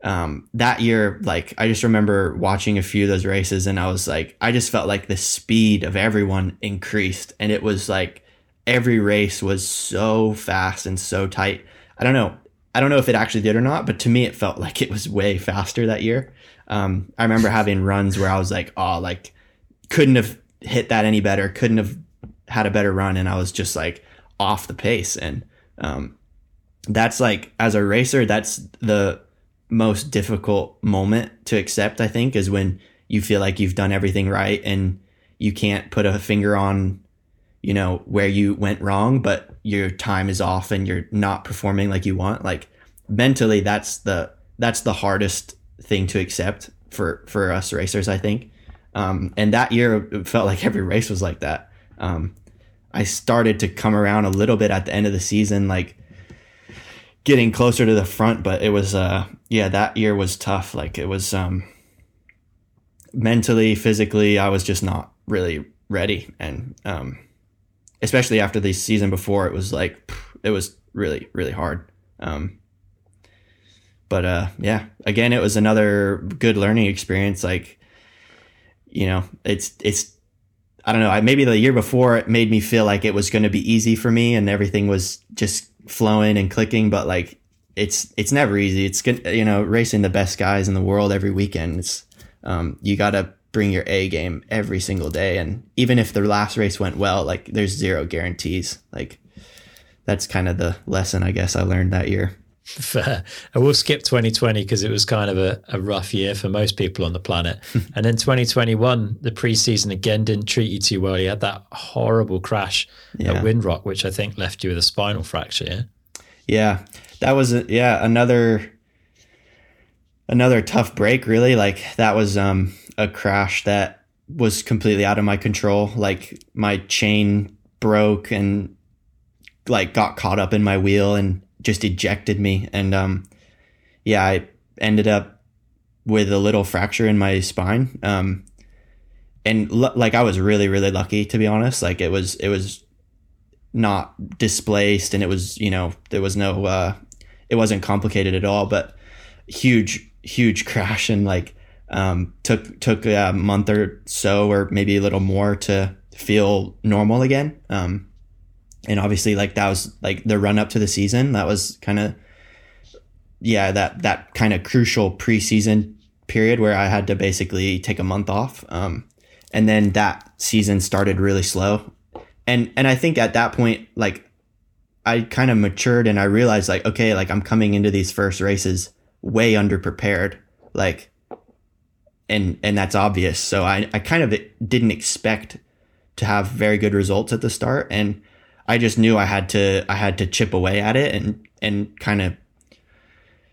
S2: um, that year like i just remember watching a few of those races and i was like i just felt like the speed of everyone increased and it was like every race was so fast and so tight i don't know i don't know if it actually did or not but to me it felt like it was way faster that year um, i remember (laughs) having runs where i was like oh like couldn't have hit that any better. Couldn't have had a better run, and I was just like off the pace. And um, that's like as a racer, that's the most difficult moment to accept. I think is when you feel like you've done everything right and you can't put a finger on you know where you went wrong but your time is off and you're not performing like you want like mentally that's the that's the hardest thing to accept for for us racers i think um, and that year, it felt like every race was like that. Um, I started to come around a little bit at the end of the season, like getting closer to the front, but it was, uh, yeah, that year was tough. Like it was, um, mentally, physically, I was just not really ready. And, um, especially after the season before, it was like, it was really, really hard. Um, but uh, yeah, again, it was another good learning experience. Like, you know, it's it's I don't know. I, maybe the year before it made me feel like it was going to be easy for me and everything was just flowing and clicking. But like, it's it's never easy. It's good, you know, racing the best guys in the world every weekend. It's um, you got to bring your A game every single day, and even if the last race went well, like there's zero guarantees. Like that's kind of the lesson I guess I learned that year.
S1: Fair. And we'll skip 2020 because it was kind of a, a, rough year for most people on the planet. (laughs) and then 2021, the preseason again didn't treat you too well. You had that horrible crash yeah. at Windrock, which I think left you with a spinal fracture. Yeah.
S2: Yeah. That was, yeah, another, another tough break, really. Like that was um, a crash that was completely out of my control. Like my chain broke and like got caught up in my wheel and just ejected me. And um, yeah, I ended up with a little fracture in my spine. Um, and l- like I was really really lucky to be honest. Like it was it was not displaced, and it was you know there was no uh, it wasn't complicated at all. But huge huge crash and like um, took took a month or so or maybe a little more to feel normal again. Um, and obviously like that was like the run up to the season that was kind of yeah that that kind of crucial preseason period where i had to basically take a month off um, and then that season started really slow and and i think at that point like i kind of matured and i realized like okay like i'm coming into these first races way underprepared like and and that's obvious so i i kind of didn't expect to have very good results at the start and I just knew I had to I had to chip away at it and and kind of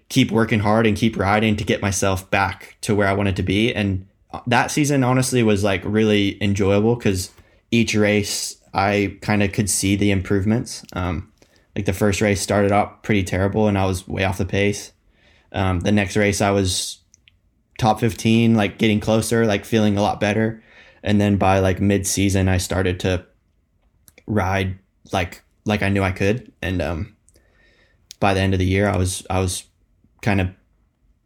S2: keep working hard and keep riding to get myself back to where I wanted to be. And that season honestly was like really enjoyable because each race I kind of could see the improvements. Um, like the first race started out pretty terrible and I was way off the pace. Um, the next race I was top 15, like getting closer, like feeling a lot better. And then by like mid season, I started to ride like like I knew I could. And um, by the end of the year, I was I was kind of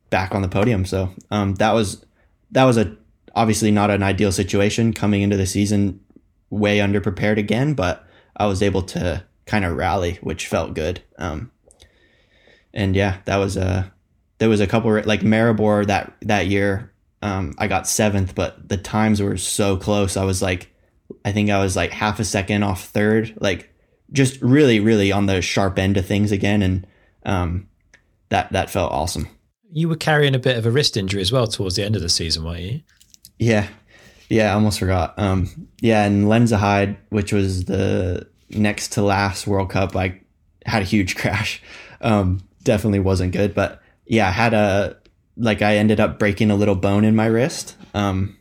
S2: back on the podium. So um, that was that was a obviously not an ideal situation coming into the season, way underprepared again. But I was able to kind of rally, which felt good. Um, and yeah, that was a there was a couple like Maribor that that year. Um, I got seventh, but the times were so close. I was like, I think I was like half a second off third. Like just really, really on the sharp end of things again, and um, that that felt awesome.
S1: You were carrying a bit of a wrist injury as well towards the end of the season, weren't you?
S2: Yeah, yeah, I almost forgot. Um, yeah, and Lenzerheide, which was the next to last World Cup, I had a huge (laughs) crash. Um, definitely wasn't good, but yeah, I had a like I ended up breaking a little bone in my wrist. Um,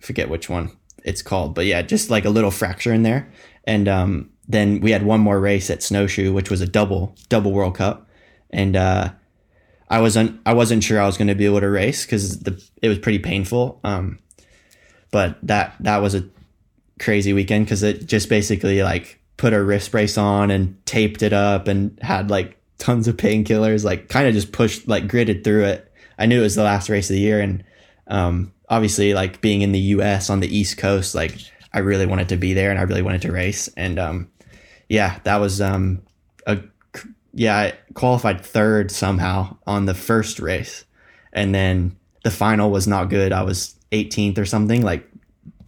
S2: forget which one it's called, but yeah, just like a little fracture in there. And um, then we had one more race at Snowshoe, which was a double double World Cup, and uh, I wasn't I wasn't sure I was going to be able to race because the it was pretty painful. Um, but that that was a crazy weekend because it just basically like put a wrist brace on and taped it up and had like tons of painkillers, like kind of just pushed like gritted through it. I knew it was the last race of the year, and um, obviously like being in the U.S. on the East Coast, like I really wanted to be there and I really wanted to race, and um, yeah, that was um a yeah, I qualified third somehow on the first race. And then the final was not good. I was 18th or something, like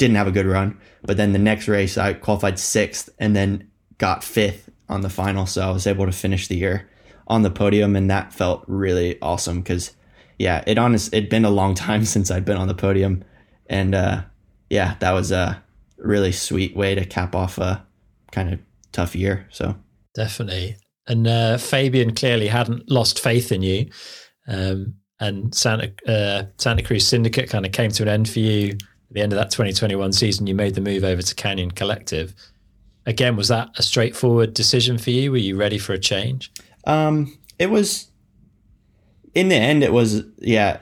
S2: didn't have a good run. But then the next race I qualified 6th and then got 5th on the final, so I was able to finish the year on the podium and that felt really awesome cuz yeah, it honest it'd been a long (laughs) time since I'd been on the podium and uh yeah, that was a really sweet way to cap off a kind of tough year. So
S1: definitely. And uh, Fabien clearly hadn't lost faith in you. Um, and Santa uh, Santa Cruz Syndicate kind of came to an end for you at the end of that 2021 season. You made the move over to Canyon Collective. Again, was that a straightforward decision for you? Were you ready for a change?
S2: Um, it was. In the end, it was yeah.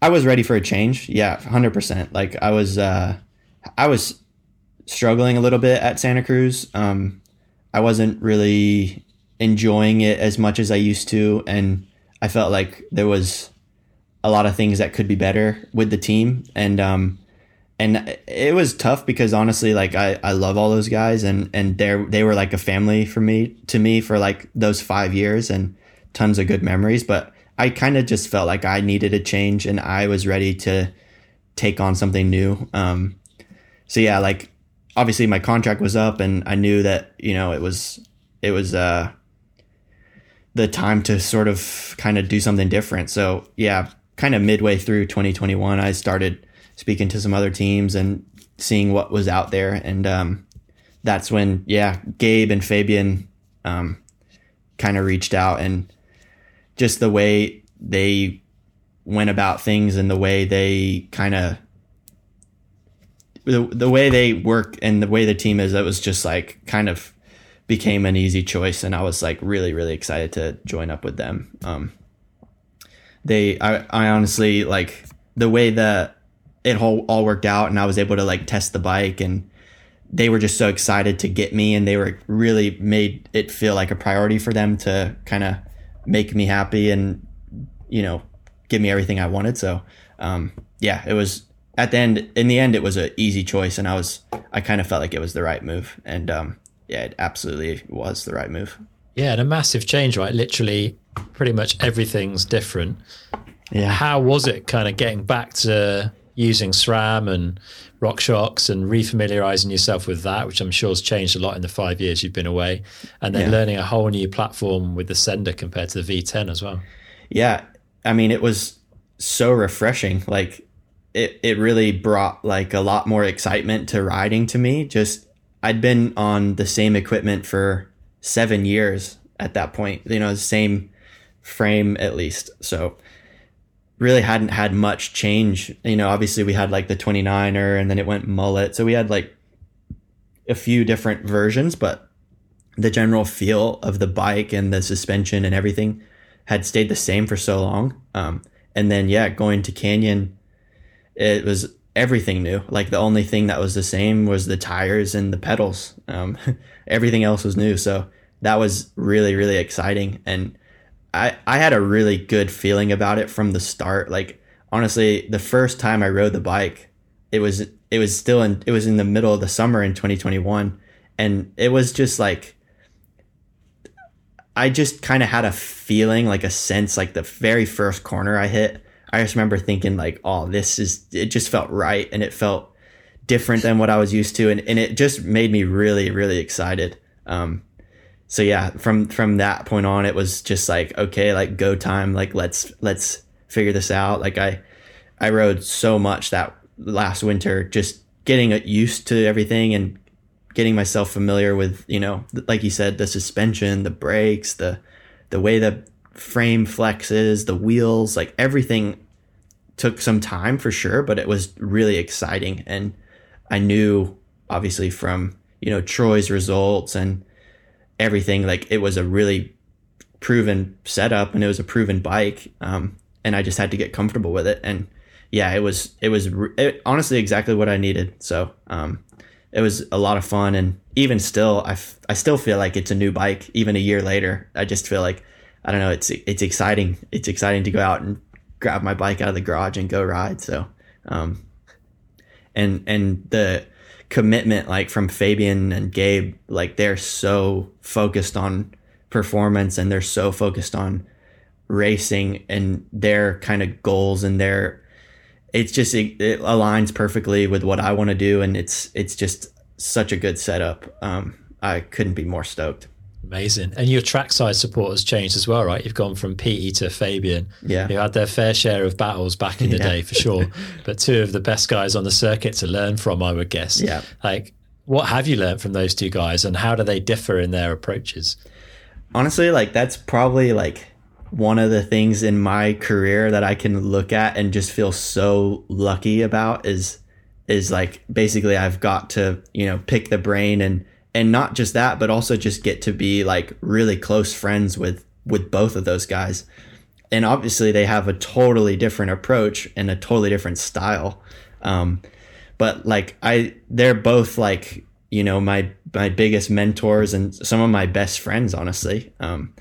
S2: I was ready for a change. Yeah, hundred percent. Like I was, uh, I was struggling a little bit at Santa Cruz. Um, I wasn't really enjoying it as much as I used to, and I felt like there was a lot of things that could be better with the team, and um, and it was tough because honestly, like I, I love all those guys, and and they they were like a family for me to me for like those five years, and tons of good memories. But I kind of just felt like I needed a change, and I was ready to take on something new. Um, so yeah, like obviously my contract was up, and I knew that you know it was it was uh the time to sort of kind of do something different. So yeah, kind of midway through 2021, I started speaking to some other teams and seeing what was out there, and um, that's when yeah, Gabe and Fabien um, kind of reached out, and just the way they went about things and the way they kind of the, the way they work and the way the team is, it was just like kind of became an easy choice. And I was like really, really excited to join up with them. Um, they, I, I honestly like the way that it all, all worked out and I was able to like test the bike and they were just so excited to get me and they were really made it feel like a priority for them to kind of make me happy and, you know, give me everything I wanted. So, um, yeah, it was at the end. In the end, it was an easy choice, and I was I kind of felt like it was the right move, and um, yeah, it absolutely was the right move.
S1: Yeah, and a massive change, right? Literally, pretty much everything's different.
S2: Yeah.
S1: How was it kind of getting back to using SRAM and RockShox and refamiliarizing yourself with that, which I'm sure has changed a lot in the five years you've been away, and then yeah. learning a whole new platform with the Sender compared to the V10 as well?
S2: Yeah, I mean, it was so refreshing. Like it, it really brought like a lot more excitement to riding to me. Just I'd been on the same equipment for seven years at that point, you know, the same frame at least. So really hadn't had much change. You know, obviously we had like the 29er and then it went mullet. So we had like a few different versions, but the general feel of the bike and the suspension and everything had stayed the same for so long. Um, and then yeah, going to Canyon, it was everything new. Like the only thing that was the same was the tires and the pedals. Um, (laughs) everything else was new. So that was really really exciting, and I I had a really good feeling about it from the start. Like honestly, the first time I rode the bike, it was it was still in it was in the middle of the summer in 2021, and it was just like I just kind of had a feeling, like a sense, like the very first corner I hit. I just remember thinking, like, oh, this is, it just felt right. And it felt different than what I was used to. And, and it just made me really, really excited. Um, so yeah, from, from that point on, it was just like, okay, like go time. Like, let's, let's figure this out. Like I, I rode so much that last winter, just getting used to everything and getting myself familiar with, you know, like you said, the suspension, the brakes, the the way the frame flexes, the wheels, like everything took some time for sure, but it was really exciting. And I knew obviously from, you know, Troy's results and everything, like it was a really proven setup and it was a proven bike. Um, and I just had to get comfortable with it. And yeah, it was, it was it, honestly exactly what I needed. So, um, it was a lot of fun and even still I, f- I still feel like it's a new bike even a year later i just feel like i don't know it's it's exciting it's exciting to go out and grab my bike out of the garage and go ride so um and and the commitment like from fabien and gabe like they're so focused on performance and they're so focused on racing and their kind of goals and their it's just it, it, aligns perfectly with what I want to do, and it's it's just such a good setup. Um, I couldn't be more stoked.
S1: Amazing. And your trackside support has changed as well, right? You've gone from Peaty to Fabien.
S2: Yeah.
S1: You had their fair share of battles back in the yeah. day for sure. (laughs) but two of the best guys on the circuit to learn from, I would guess.
S2: Yeah.
S1: Like, what have you learned from those two guys and how do they differ in their approaches?
S2: Honestly, like that's probably like one of the things in my career that I can look at and just feel so lucky about is is like basically I've got to, you know, pick the brain and and not just that, but also just get to be like really close friends with with both of those guys. And obviously they have a totally different approach and a totally different style. Um, but like I they're both like, you know, my my biggest mentors and some of my best friends honestly. Um,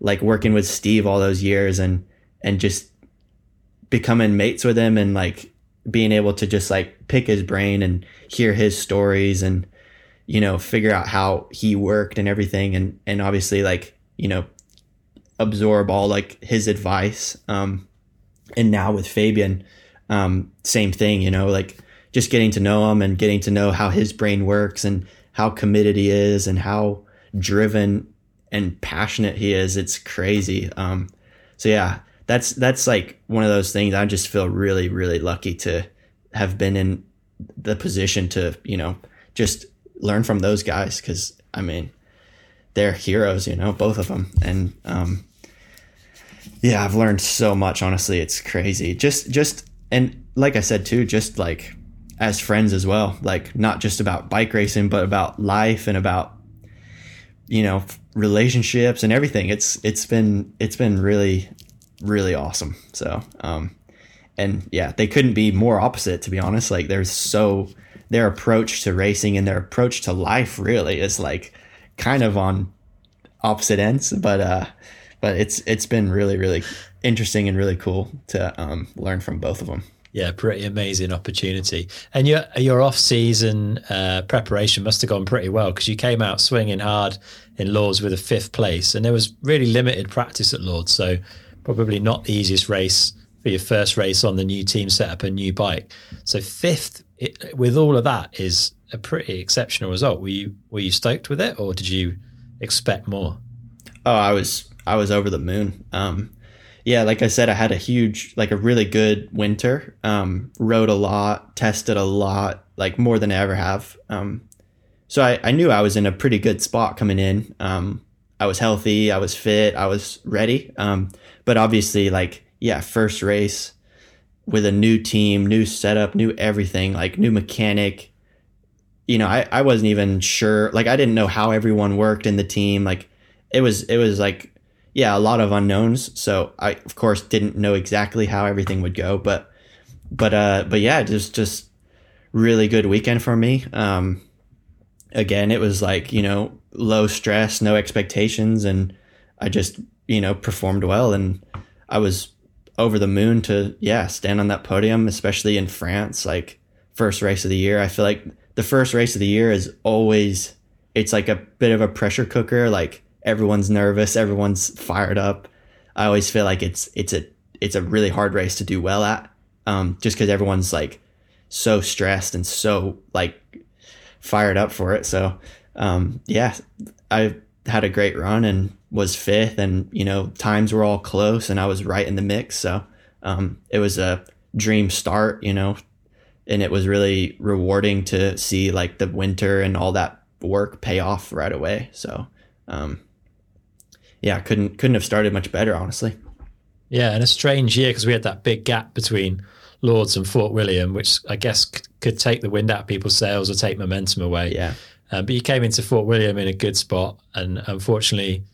S2: like working with Steve all those years and and just becoming mates with him and like being able to just like pick his brain and hear his stories and you know figure out how he worked and everything and and obviously like you know absorb all like his advice um and now with Fabien um same thing you know like just getting to know him and getting to know how his brain works and how committed he is and how driven and passionate he is. It's crazy um so yeah that's that's like one of those things. I just feel really really lucky to have been in the position to you know just learn from those guys because I mean they're heroes you know both of them and um, yeah I've learned so much honestly. It's crazy. Just just and like I said too just like as friends as well. Like not just about bike racing but about life and about you know relationships and everything. It's it's been it's been really really awesome. So, um, and yeah, they couldn't be more opposite to be honest. Like there's so their approach to racing and their approach to life really is like kind of on opposite ends, but uh, but it's it's been really really interesting and really cool to um, learn from both of them.
S1: Yeah, pretty amazing opportunity. And your your off season uh, preparation must have gone pretty well because you came out swinging hard in Lourdes with a fifth place, and there was really limited practice at Lourdes. So probably not the easiest race for your first race on the new team setup and new bike. So fifth, it, with all of that, is a pretty exceptional result. Were you were you stoked with it, or did you expect more?
S2: Oh, I was I was over the moon. Um, yeah, like I said, I had a huge, like a really good winter. Um, rode a lot, tested a lot, like more than I ever have. Um, so I, I knew I was in a pretty good spot coming in. Um, I was healthy, I was fit, I was ready. Um, but obviously, like, yeah, first race with a new team, new setup, new everything, like new mechanic. You know, I, I wasn't even sure. Like, I didn't know how everyone worked in the team. Like, it was, it was like, yeah, a lot of unknowns. So I, of course, didn't know exactly how everything would go. But, but, uh, but yeah, just, just really good weekend for me. Um, again, it was like, you know, low stress, no expectations. And I just you know, performed well. And I was over the moon to, yeah, stand on that podium, especially in France, like first race of the year. I feel like the first race of the year is always, it's like a bit of a pressure cooker. Like everyone's nervous, everyone's fired up. I always feel like it's, it's a, it's a really hard race to do well at. Um, just cause everyone's like so stressed and so like fired up for it. So, um, yeah, I had a great run and was fifth, and you know times were all close, and I was right in the mix. So um, it was a dream start, you know, and it was really rewarding to see like the winter and all that work pay off right away. So um, yeah, couldn't couldn't have started much better, honestly.
S1: Yeah, and a strange year because we had that big gap between Lourdes and Fort William, which I guess c- could take the wind out of people's sails or take momentum away.
S2: Yeah.
S1: Um, but you came into Fort William in a good spot, and unfortunately,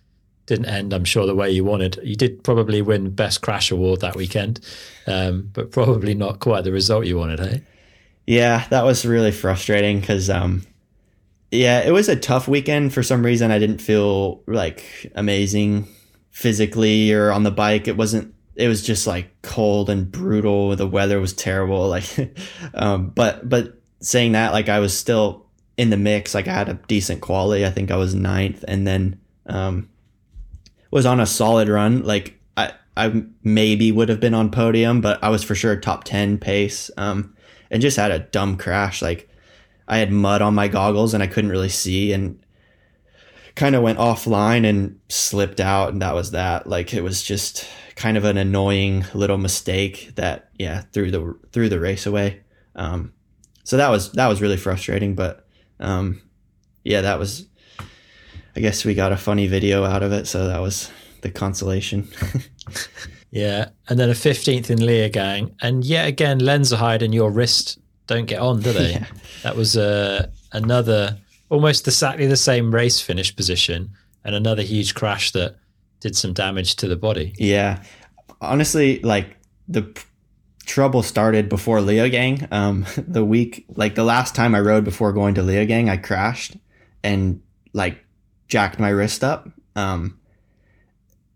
S1: didn't end, I'm sure, the way you wanted. You did probably win Best Crash Award that weekend, um, but probably not quite the result you wanted, hey?
S2: Yeah, that was really frustrating because, um, yeah, it was a tough weekend. For some reason, I didn't feel like amazing physically or on the bike. It wasn't. It was just like cold and brutal. The weather was terrible. (laughs) Like, um, but but saying that, like I was still in the mix. Like I had a decent quality. I think I was ninth, and then um, was on a solid run. Like I, I maybe would have been on podium, but I was for sure top 10 pace. Um, and just had a dumb crash. Like I had mud on my goggles and I couldn't really see and kind of went offline and slipped out. And that was that. Like it was just kind of an annoying little mistake that, yeah, threw the, threw the race away. Um, so that was, that was really frustrating, but, um, yeah, that was, I guess we got a funny video out of it, so that was the consolation. (laughs)
S1: yeah, and then a fifteenth in Leogang, and yet again, Lenzerheide and your wrist don't get on, do they? (laughs) Yeah. That was uh, another almost exactly the same race finish position, and another huge crash that did some damage to the body.
S2: Yeah, honestly, like the p- trouble started before Leogang. Um, (laughs) the week, like the last time I rode before going to Leogang, I crashed and like jacked my wrist up. Um,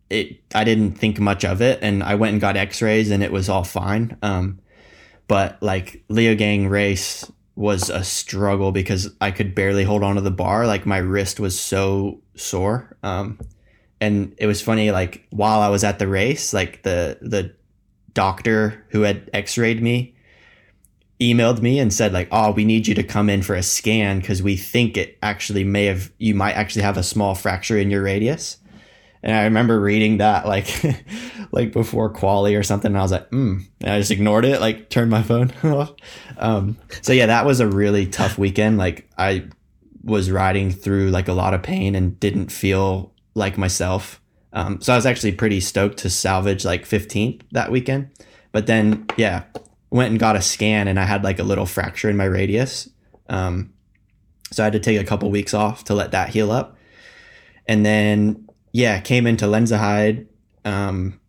S2: it I didn't think much of it, and I went and got X-rays, and it was all fine. Um, but like Leogang race was a struggle because I could barely hold on to the bar. Like my wrist was so sore. Um, and it was funny. Like while I was at the race, like the the doctor who had X-rayed me emailed me and said like, "Oh, we need you to come in for a scan because we think it actually may have you might actually have a small fracture in your radius." And I remember reading that like (laughs) like before quali or something, and I was like, "Hmm," and I just ignored it, like turned my phone (laughs) off. Um, so yeah, that was a really tough weekend. Like I was riding through like a lot of pain and didn't feel like myself. Um, so I was actually pretty stoked to salvage like 15th that weekend. But then, yeah, went and got a scan and I had like a little fracture in my radius. Um, so I had to take a couple weeks off to let that heal up. And then, yeah, came into Lenzerheide, um,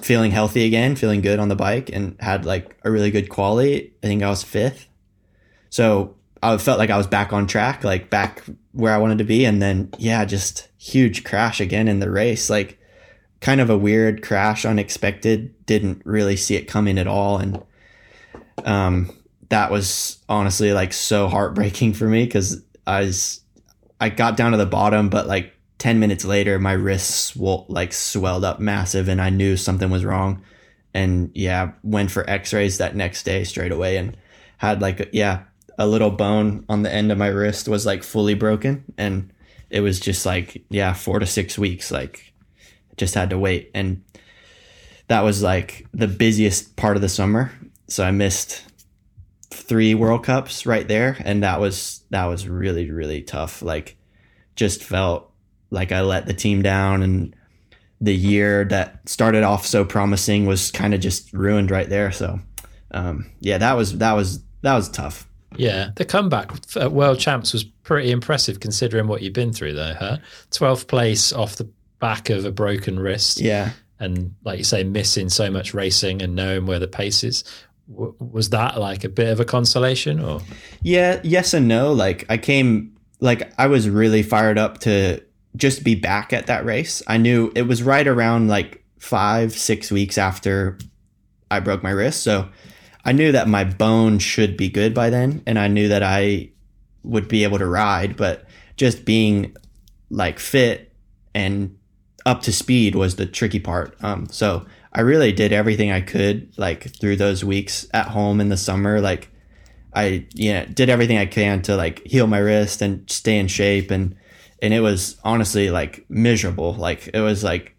S2: feeling healthy again, feeling good on the bike, and had like a really good quality. I think I was fifth. So I felt like I was back on track, like back where I wanted to be. And then, yeah, just huge crash again in the race. Like, kind of a weird crash, unexpected. Didn't really see it coming at all. And um, that was honestly like so heartbreaking for me because I was I got down to the bottom, but like ten minutes later, my wrists swell, like swelled up massive, and I knew something was wrong. And yeah, went for X-rays that next day straight away, and had like yeah a little bone on the end of my wrist was like fully broken, and it was just like yeah four to six weeks like just had to wait and that was like the busiest part of the summer so I missed three World Cups right there, and that was that was really really tough. Like, just felt like I let the team down, and the year that started off so promising was kind of just ruined right there. So, um, yeah, that was that was that was tough.
S1: Yeah, the comeback at World Champs was pretty impressive considering what you've been through, though. Huh? Twelfth place off the back of a broken wrist.
S2: Yeah,
S1: and like you say, missing so much racing and knowing where the pace is was that like a bit of a consolation or?
S2: Yeah yes and no. Like i came like i was really fired up to just be back at that race. I knew it was right around like five six weeks after i broke my wrist. So i knew that my bone should be good by then and i knew that i would be able to ride but just being like fit and up to speed was the tricky part. Um so I really did everything I could like through those weeks at home in the summer. Like I, you know, did everything I can to like heal my wrist and stay in shape. And, and it was honestly like miserable. Like it was like,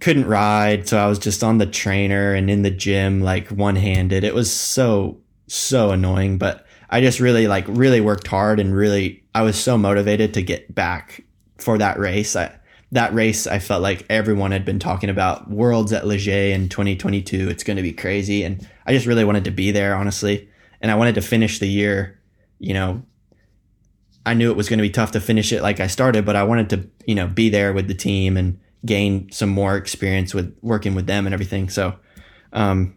S2: couldn't ride. So I was just on the trainer and in the gym, like one handed. It was so, so annoying, but I just really like really worked hard and really, I was so motivated to get back for that race. I, that race, I felt like everyone had been talking about Worlds at Les Gets in 2022. It's going to be crazy. And I just really wanted to be there, honestly. And I wanted to finish the year, you know, I knew it was going to be tough to finish it like I started, but I wanted to, you know, be there with the team and gain some more experience with working with them and everything. So, um,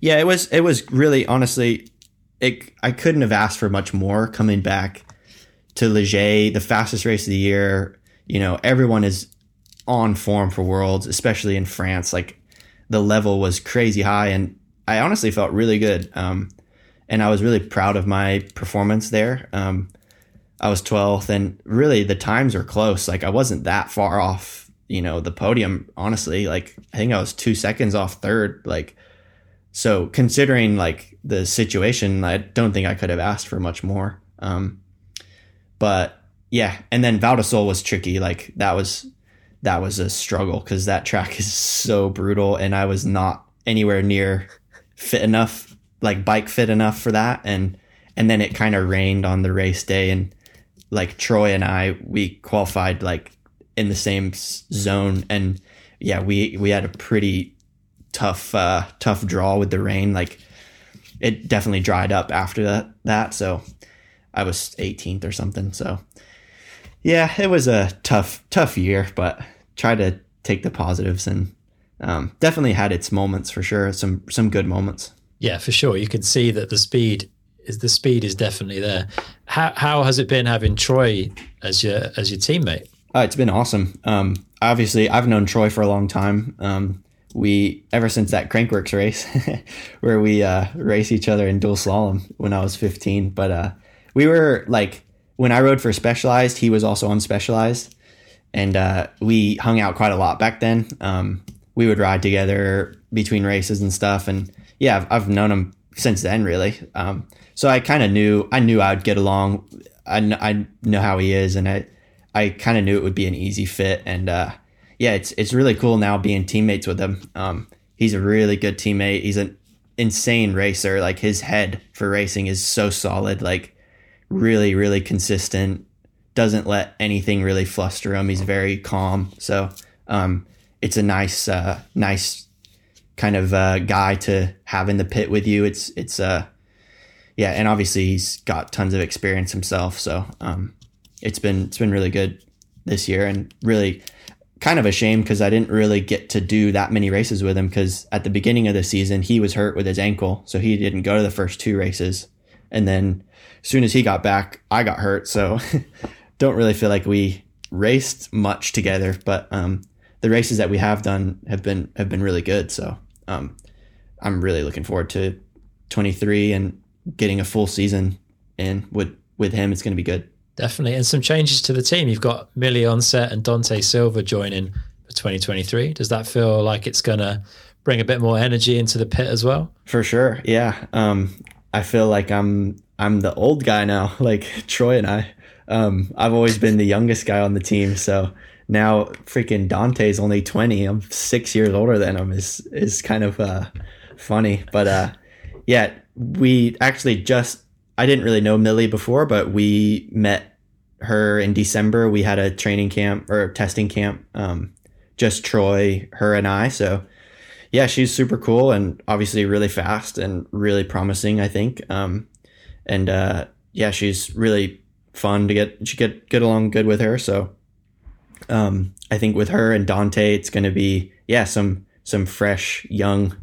S2: yeah, it was, it was really, honestly, it, I couldn't have asked for much more coming back to Les Gets, the fastest race of the year you know, everyone is on form for Worlds, especially in France. Like the level was crazy high, and I honestly felt really good. Um, and I was really proud of my performance there. Um, I was 12th, and really the times were close. Like I wasn't that far off, you know, the podium. Honestly, like I think I was two seconds off third. Like so, considering like the situation, I don't think I could have asked for much more. Um, but yeah, and then Val was tricky. Like that was that was a struggle because that track is so brutal, and I was not anywhere near fit enough, like bike fit enough for that. And and then it kind of rained on the race day, and like Troy and I, we qualified like in the same zone, and yeah, we we had a pretty tough uh, tough draw with the rain. Like it definitely dried up after that. That so I was 18th or something. So yeah, it was a tough, tough year, but try to take the positives and um, definitely had its moments for sure. Some some good moments.
S1: Yeah, for sure. You could see that the speed is the speed is definitely there. How how has it been having Troy as your as your teammate?
S2: Uh, it's been awesome. Um, obviously, I've known Troy for a long time. Um, we ever since that Crankworx race (laughs) where we uh, race each other in dual slalom when I was 15. But uh, we were like when I rode for Specialized, he was also on Specialized, and uh, we hung out quite a lot back then. Um, we would ride together between races and stuff, and yeah, I've, I've known him since then, really. Um, so I kind of knew I knew I'd get along. I, I know how he is, and I I kind of knew it would be an easy fit, and uh, yeah, it's it's really cool now being teammates with him. Um, he's a really good teammate. He's an insane racer. Like his head for racing is so solid. Like really, really consistent. Doesn't let anything really fluster him. He's very calm. So um, it's a nice, uh, nice kind of uh, guy to have in the pit with you. It's it's uh, yeah, and obviously he's got tons of experience himself. So um, it's been it's been really good this year, and really kind of a shame because I didn't really get to do that many races with him because at the beginning of the season he was hurt with his ankle, so he didn't go to the first two races, and then soon as he got back, I got hurt. So (laughs) don't really feel like we raced much together, but um, the races that we have done have been have been really good. So um, I'm really looking forward to 23 and getting a full season in with with him. It's going to be good.
S1: Definitely. And some changes to the team. You've got Mille Johnset and Dante Silva joining for 2023. Does that feel like it's going to bring a bit more energy into the pit as well?
S2: For sure. Yeah. Um, I feel like I'm I'm the old guy now, (laughs) like Troy and I. Um, I've always been the youngest guy on the team, so now freaking Dante's only 20. I'm six years older than him. is is kind of uh, funny, but uh, yeah, we actually just I didn't really know Mille before, but we met her in December. We had a training camp or testing camp, um, just Troy, her, and I. So yeah, she's super cool and obviously really fast and really promising. I think, um, and uh, yeah, she's really fun to get. She get get along good with her. So um, I think with her and Dante, it's going to be yeah some some fresh young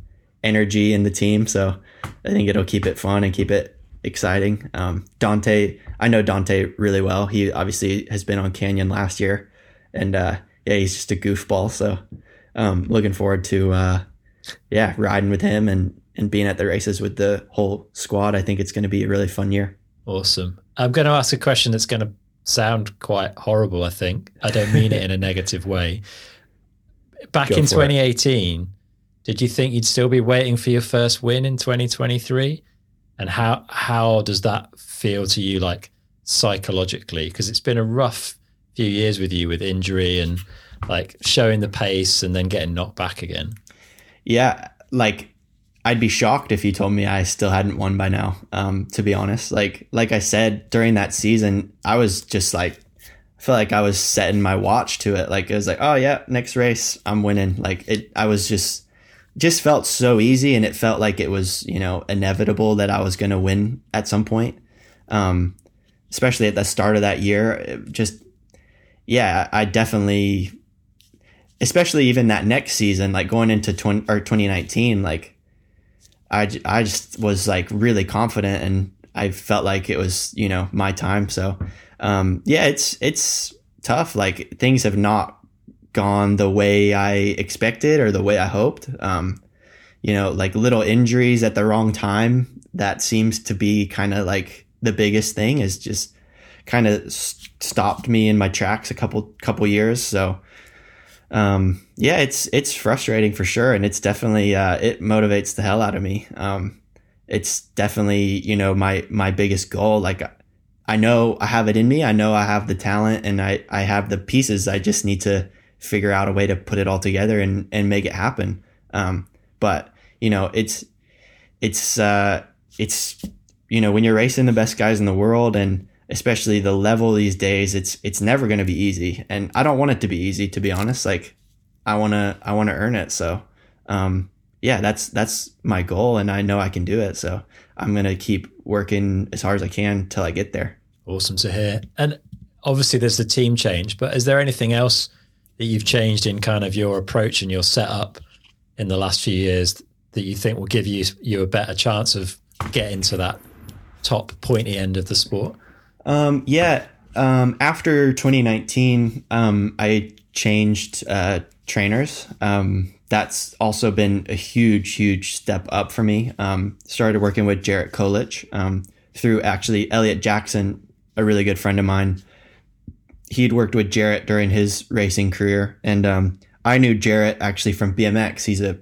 S2: energy in the team. So I think it'll keep it fun and keep it exciting. Um, Dante, I know Dante really well. He obviously has been on Canyon last year, and uh, yeah, he's just a goofball. So um, looking forward to uh, yeah riding with him and and being at the races with the whole squad. I think it's going to be a really fun year.
S1: Awesome. I'm going to ask a question that's going to sound quite horrible. I think I don't mean it in a (laughs) negative way. Back Go in 2018. It did you think you'd still be waiting for your first win in 2023? And how how does that feel to you, like psychologically? Because it's been a rough few years with you with injury and like showing the pace and then getting knocked back again.
S2: Yeah, like I'd be shocked if you told me I still hadn't won by now. Um, to be honest, like like I said during that season, I was just like I feel like I was setting my watch to it. Like it was like, oh yeah, next race I'm winning. Like it, I was just just felt so easy and it felt like it was, you know, inevitable that I was going to win at some point. Um, especially at the start of that year, just, yeah, I definitely, especially even that next season, like going into 20 or 2019, like I, I just was like really confident and I felt like it was, you know, my time. So, um, yeah, it's, it's tough. Like things have not gone the way I expected or the way I hoped. Um, you know, like little injuries at the wrong time. That seems to be kind of like the biggest thing is just kind of stopped me in my tracks a couple couple years. So, um, yeah, it's it's frustrating for sure, and it's definitely uh, it motivates the hell out of me. Um, it's definitely you know my my biggest goal. Like I know I have it in me. I know I have the talent, and I I have the pieces. I just need to figure out a way to put it all together and, and make it happen. Um, but you know, it's, it's, uh, it's, you know, when you're racing the best guys in the world and especially the level these days, it's, it's never going to be easy. And I don't want it to be easy, to be honest. Like I want to, I want to earn it. So, um, yeah, that's, that's my goal and I know I can do it. So I'm going to keep working as hard as I can till I get there.
S1: Awesome to hear. And obviously there's the team change, but is there anything else that you've changed in kind of your approach and your setup in the last few years that you think will give you you a better chance of getting to that top pointy end of the sport?
S2: Um, yeah, um, after 2019, um, I changed uh, trainers. Um, that's also been a huge, huge step up for me. Um, started working with Jarrett Kolich um, through actually Eliot Jackson, a really good friend of mine. He'd worked with Jarrett during his racing career, and I knew Jarrett actually from BMX. He's a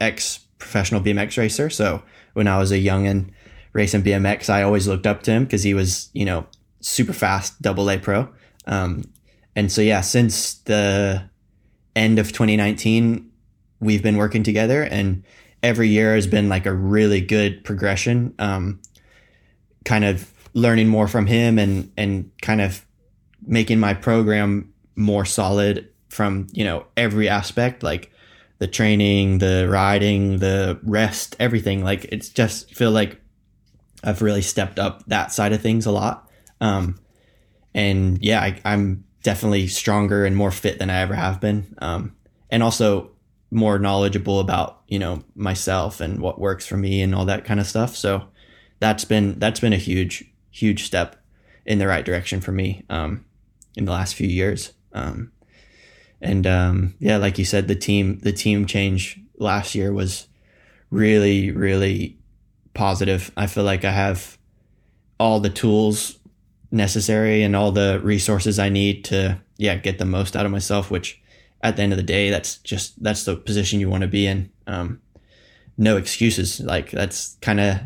S2: ex professional BMX racer. So when I was a youngin racing BMX, I always looked up to him because he was, you know, super fast double A pro. Um, and so, yeah, since the end of 2019, we've been working together and every year has been like a really good progression. Um, kind of learning more from him and, and kind of making my program more solid from, you know, every aspect. Like, the training, the riding, the rest, everything. Like it's just feel like I've really stepped up that side of things a lot. Um, and yeah, I, am definitely stronger and more fit than I ever have been. Um, and also more knowledgeable about, you know, myself and what works for me and all that kind of stuff. So that's been, that's been a huge, huge step in the right direction for me, um, in the last few years. Um, and um, yeah, like you said, the team the team change last year was really really positive. I feel like I have all the tools necessary and all the resources I need to yeah get the most out of myself. Which at the end of the day, that's just that's the position you want to be in. Um, no excuses. Like that's kind of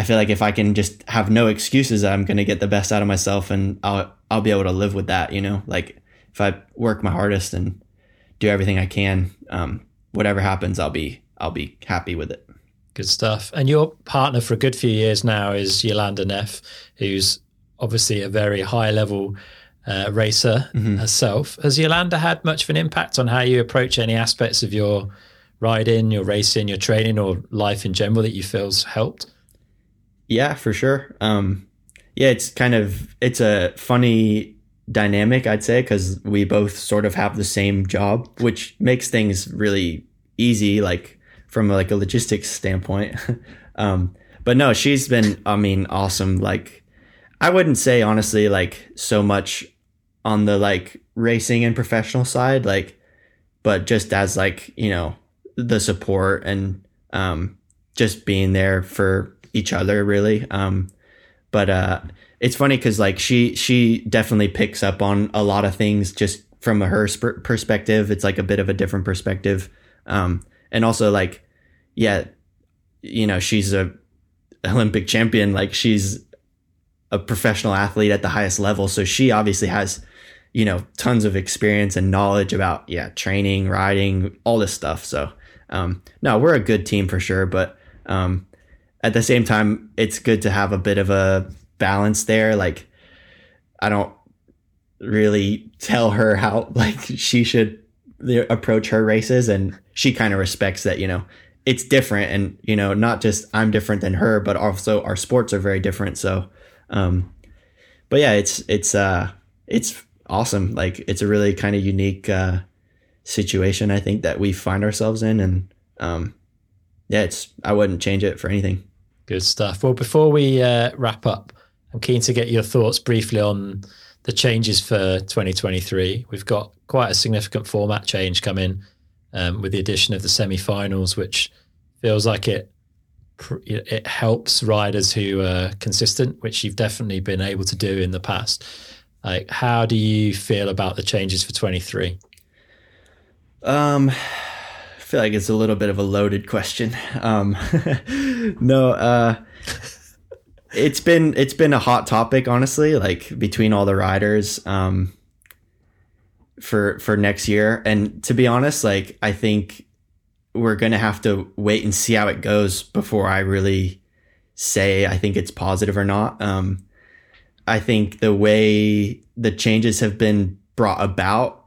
S2: I feel like if I can just have no excuses, I'm gonna get the best out of myself, and I'll I'll be able to live with that. You know, like if I work my hardest and do everything I can, um, whatever happens, I'll be I'll be happy with it.
S1: Good stuff. And your partner for a good few years now is Jolanda Neff, who's obviously a very high level uh, racer mm-hmm. herself. Has Jolanda had much of an impact on how you approach any aspects of your riding, your racing, your training, or life in general that you feel's helped?
S2: Yeah, for sure. Um, yeah, it's kind of it's a funny dynamic, I'd say, because we both sort of have the same job, which makes things really easy, like from like a logistics standpoint. (laughs) um, but no, she's been, I mean, awesome. Like, I wouldn't say honestly, like so much on the like racing and professional side, like, but just as like, you know, the support and, um, just being there for each other really. Um, but, uh, it's funny because like she she definitely picks up on a lot of things just from her sp- perspective. It's like a bit of a different perspective, um, and also like yeah, you know she's a Olympic champion. Like she's a professional athlete at the highest level, so she obviously has you know tons of experience and knowledge about yeah training, riding, all this stuff. So um, no, we're a good team for sure, but um, at the same time, it's good to have a bit of a balance there. Like, I don't really tell her how (laughs) like she should approach her races, and she kind of respects that. You know, it's different, and you know, not just I'm different than her, but also our sports are very different. So, um, but yeah, it's it's uh it's awesome. Like, it's a really kind of unique uh, situation. I think that we find ourselves in, and um, yeah, it's I wouldn't change it for anything.
S1: Good stuff. Well, before we uh, wrap up, I'm keen to get your thoughts briefly on the changes for 2023. We've got quite a significant format change coming um, with the addition of the semi-finals, which feels like it it helps riders who are consistent, which you've definitely been able to do in the past. Like, how do you feel about the changes for 23?
S2: Um, (sighs) I feel like it's a little bit of a loaded question. Um, (laughs) no, uh, it's been it's been a hot topic, honestly. Like between all the riders, um, for for next year, and to be honest, like I think we're gonna have to wait and see how it goes before I really say I think it's positive or not. Um, I think the way the changes have been brought about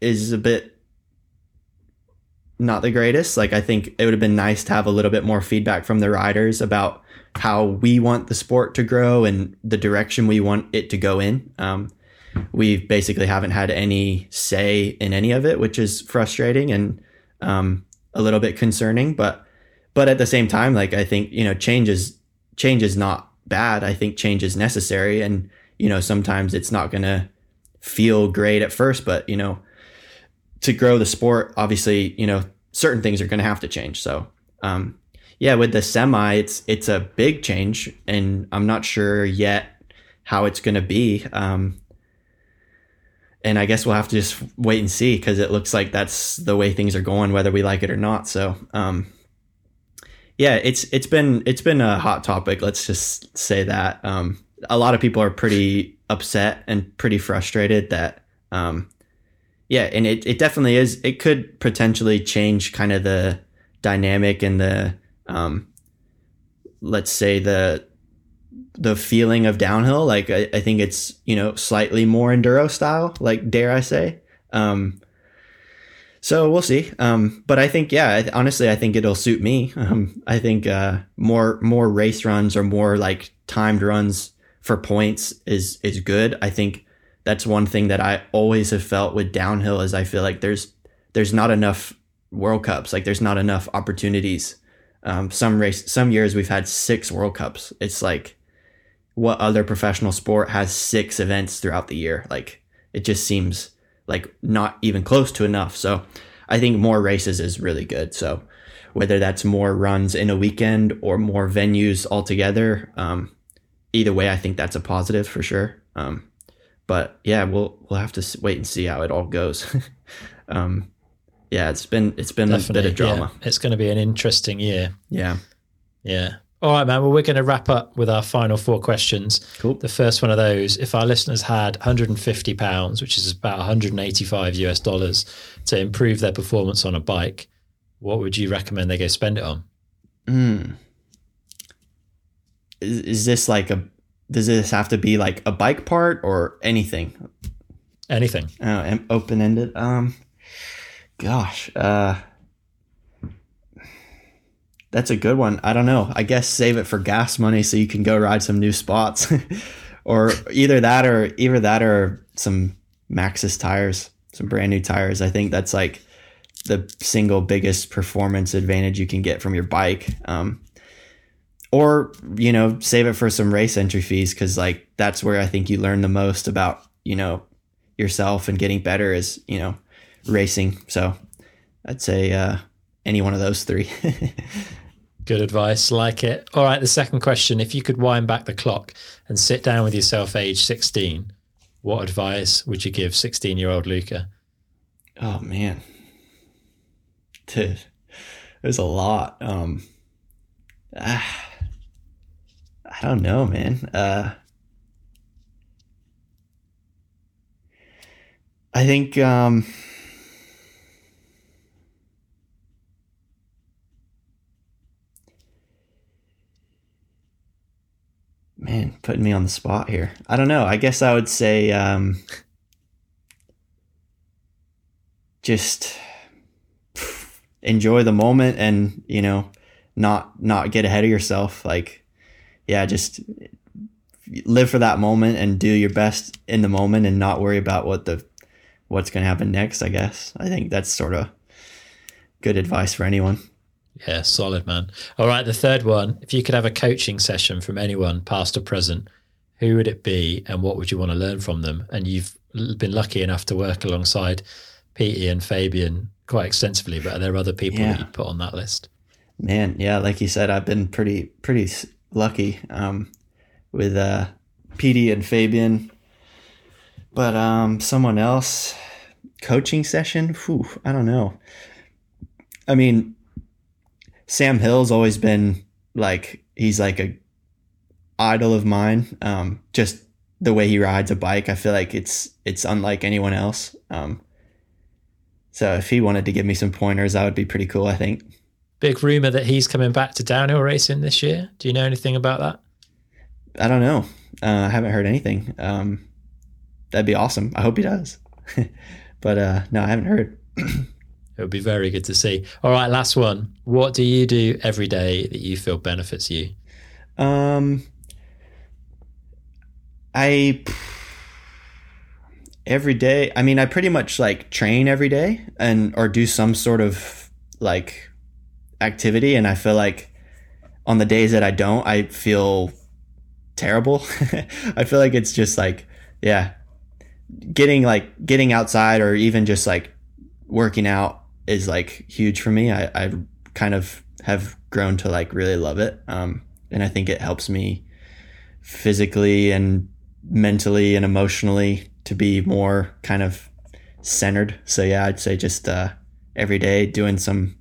S2: is a bit not the greatest. Like I think it would have been nice to have a little bit more feedback from the riders about how we want the sport to grow and the direction we want it to go in. Um, we basically haven't had any say in any of it, which is frustrating and um, a little bit concerning. But but at the same time, like I think you know, change is change is not bad. I think change is necessary, and you know, sometimes it's not to feel great at first, but you know, to grow the sport, obviously, you know, certain things are going to have to change. So, um, yeah, with the semi, it's it's a big change, and I'm not sure yet how it's going to be. Um, and I guess we'll have to just wait and see because it looks like that's the way things are going, whether we like it or not. So, um, yeah, it's it's been it's been a hot topic. Let's just say that. Um, a lot of people are pretty upset and pretty frustrated that, um, yeah, and it, it definitely is. It could potentially change kind of the dynamic and the, um, let's say the the feeling of downhill. Like I, I, think it's you know slightly more enduro style. Like dare I say? Um, so we'll see. Um, but I think yeah, honestly, I think it'll suit me. (laughs) Um, I think uh, more more race runs or more like timed runs for points is is good. I think that's one thing that I always have felt with downhill is I feel like there's there's not enough World Cups. Like there's not enough opportunities. Um, some race some years we've had six World Cups. It's like what other professional sport has six events throughout the year? Like it just seems like not even close to enough. So I think more races is really good. So whether that's more runs in a weekend or more venues altogether, um, either way, I think that's a positive for sure. Um, but yeah, we'll we'll have to wait and see how it all goes. (laughs) um, yeah, it's been it's been Definitely, a bit of drama.
S1: Yeah. It's going to be an interesting year.
S2: Yeah,
S1: yeah. All right, man. Well, we're going to wrap up with our final four questions.
S2: Cool.
S1: The first one of those: if our listeners had 150 pounds, which is about 185 US dollars, to improve their performance on a bike, what would you recommend they go spend it on?
S2: Mm is, is this like a does this have to be like a bike part or anything?
S1: Anything.
S2: Oh, open ended. Um, gosh, uh, that's a good one. I don't know. I guess save it for gas money so you can go ride some new spots, (laughs) or either that or either that or some Maxxis tires, some brand new tires. I think that's like the single biggest performance advantage you can get from your bike. Um, or you know save it for some race entry fees because like that's where i think you learn the most about you know yourself and getting better is you know racing. So i'd say uh, any one of those three. (laughs)
S1: Good advice. Like it. All right the second question. If you could wind back the clock and sit down with yourself age 16 what advice would you give 16 year old luca?
S2: Oh man. Dude there's a lot. Um ah I don't know, man. Uh, I think um, man, putting me on the spot here. I don't know. I guess I would say um, just enjoy the moment and you know not not get ahead of yourself like yeah, just live for that moment and do your best in the moment and not worry about what the what's going to happen next, I guess. I think that's sort of good advice for anyone.
S1: Yeah, solid, man. All right, the third one. If you could have a coaching session from anyone, past or present, who would it be and what would you want to learn from them? And you've been lucky enough to work alongside Peaty and Fabien quite extensively, but are there other people yeah. that you'd put on that list?
S2: Man, yeah, like you said, I've been pretty pretty lucky um, with uh, Peaty and Fabien. But um, someone else, coaching session, whew, I don't know. I mean, Sam Hill's always been like he's like a idol of mine. Um, just the way he rides a bike, I feel like it's it's unlike anyone else. Um, so if he wanted to give me some pointers, that would be pretty cool. I think.
S1: Big rumor that he's coming back to downhill racing this year. Do you know anything about that?
S2: I don't know. Uh, I haven't heard anything. Um, that'd be awesome. I hope he does. (laughs) but uh, no, I haven't heard.
S1: it would be very good to see. All right, last one. What do you do every day that you feel benefits you?
S2: Um, I every day. I mean, I pretty much like train every day and or do some sort of like activity and I feel like on the days that I don't, I feel terrible. (laughs) I feel like it's just like, yeah, getting like getting outside or even just like working out is like huge for me. I, I kind of have grown to like really love it. Um, and I think it helps me physically and mentally and emotionally to be more kind of centered. So yeah, I'd say just uh, every day doing some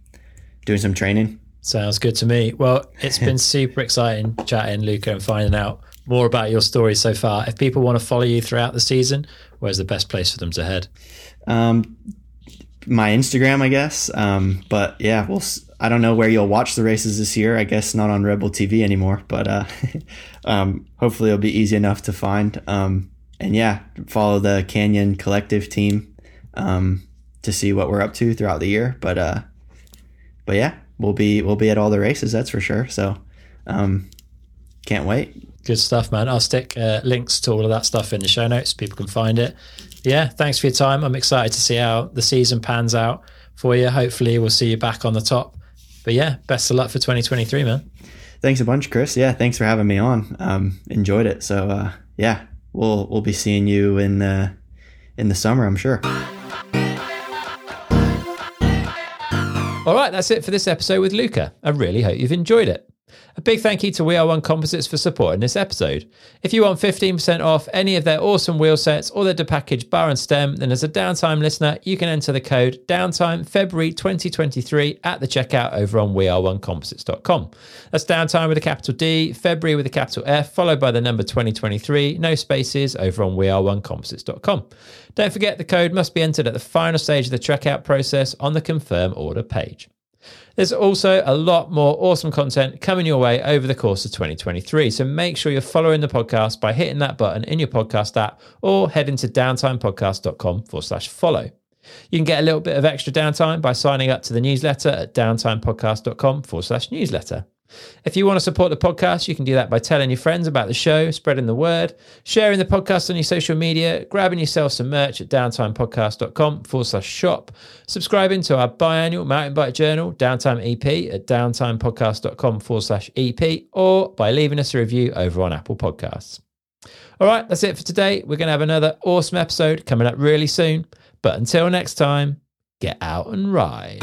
S2: doing some training.
S1: Sounds good to me. Well, it's been (laughs) super exciting chatting, Luca, and finding out more about your story so far. If people want to follow you throughout the season, where's the best place for them to head?
S2: Um, my Instagram, I guess. Um, but yeah, we'll. I don't know where you'll watch the races this year. I guess not on Red Bull TV anymore, but uh, (laughs) um, hopefully it'll be easy enough to find. Um, and yeah, follow the Canyon Collective team um, to see what we're up to throughout the year. But uh, but yeah, we'll be we'll be at all the races. That's for sure. So um, can't wait.
S1: Good stuff, man. I'll stick uh, links to all of that stuff in the show notes. People can find it. Yeah, thanks for your time. I'm excited to see how the season pans out for you. Hopefully, we'll see you back on the top. But yeah, best of luck for 2023, man.
S2: Thanks a bunch, Chris. Yeah, thanks for having me on. Um, enjoyed it. So uh, yeah, we'll we'll be seeing you in uh, in the summer, I'm sure.
S1: All right, that's it for this episode with Luca. I really hope you've enjoyed it. A big thank you to We Are One Composites for supporting this episode. If you want 15% off any of their awesome wheel sets or their package bar and stem, then as a downtime listener, you can enter the code downtime February 2023 at the checkout over on weareonecomposites.com. That's downtime with a capital D, February with a capital F, followed by the number 2023, no spaces over on weareonecomposites.com. Don't forget the code must be entered at the final stage of the checkout process on the confirm order page. There's also a lot more awesome content coming your way over the course of 2023. So make sure you're following the podcast by hitting that button in your podcast app or heading to downtimepodcast.com forward slash follow. You can get a little bit of extra downtime by signing up to the newsletter at downtimepodcast.com forward slash newsletter. If you want to support the podcast, you can do that by telling your friends about the show, spreading the word, sharing the podcast on your social media, grabbing yourself some merch at downtimepodcast.com forward slash shop, subscribing to our biannual mountain bike journal, Downtime EP, at downtimepodcast.com forward slash EP, or by leaving us a review over on Apple Podcasts. All right, that's it for today. We're going to have another awesome episode coming up really soon. But until next time, get out and ride.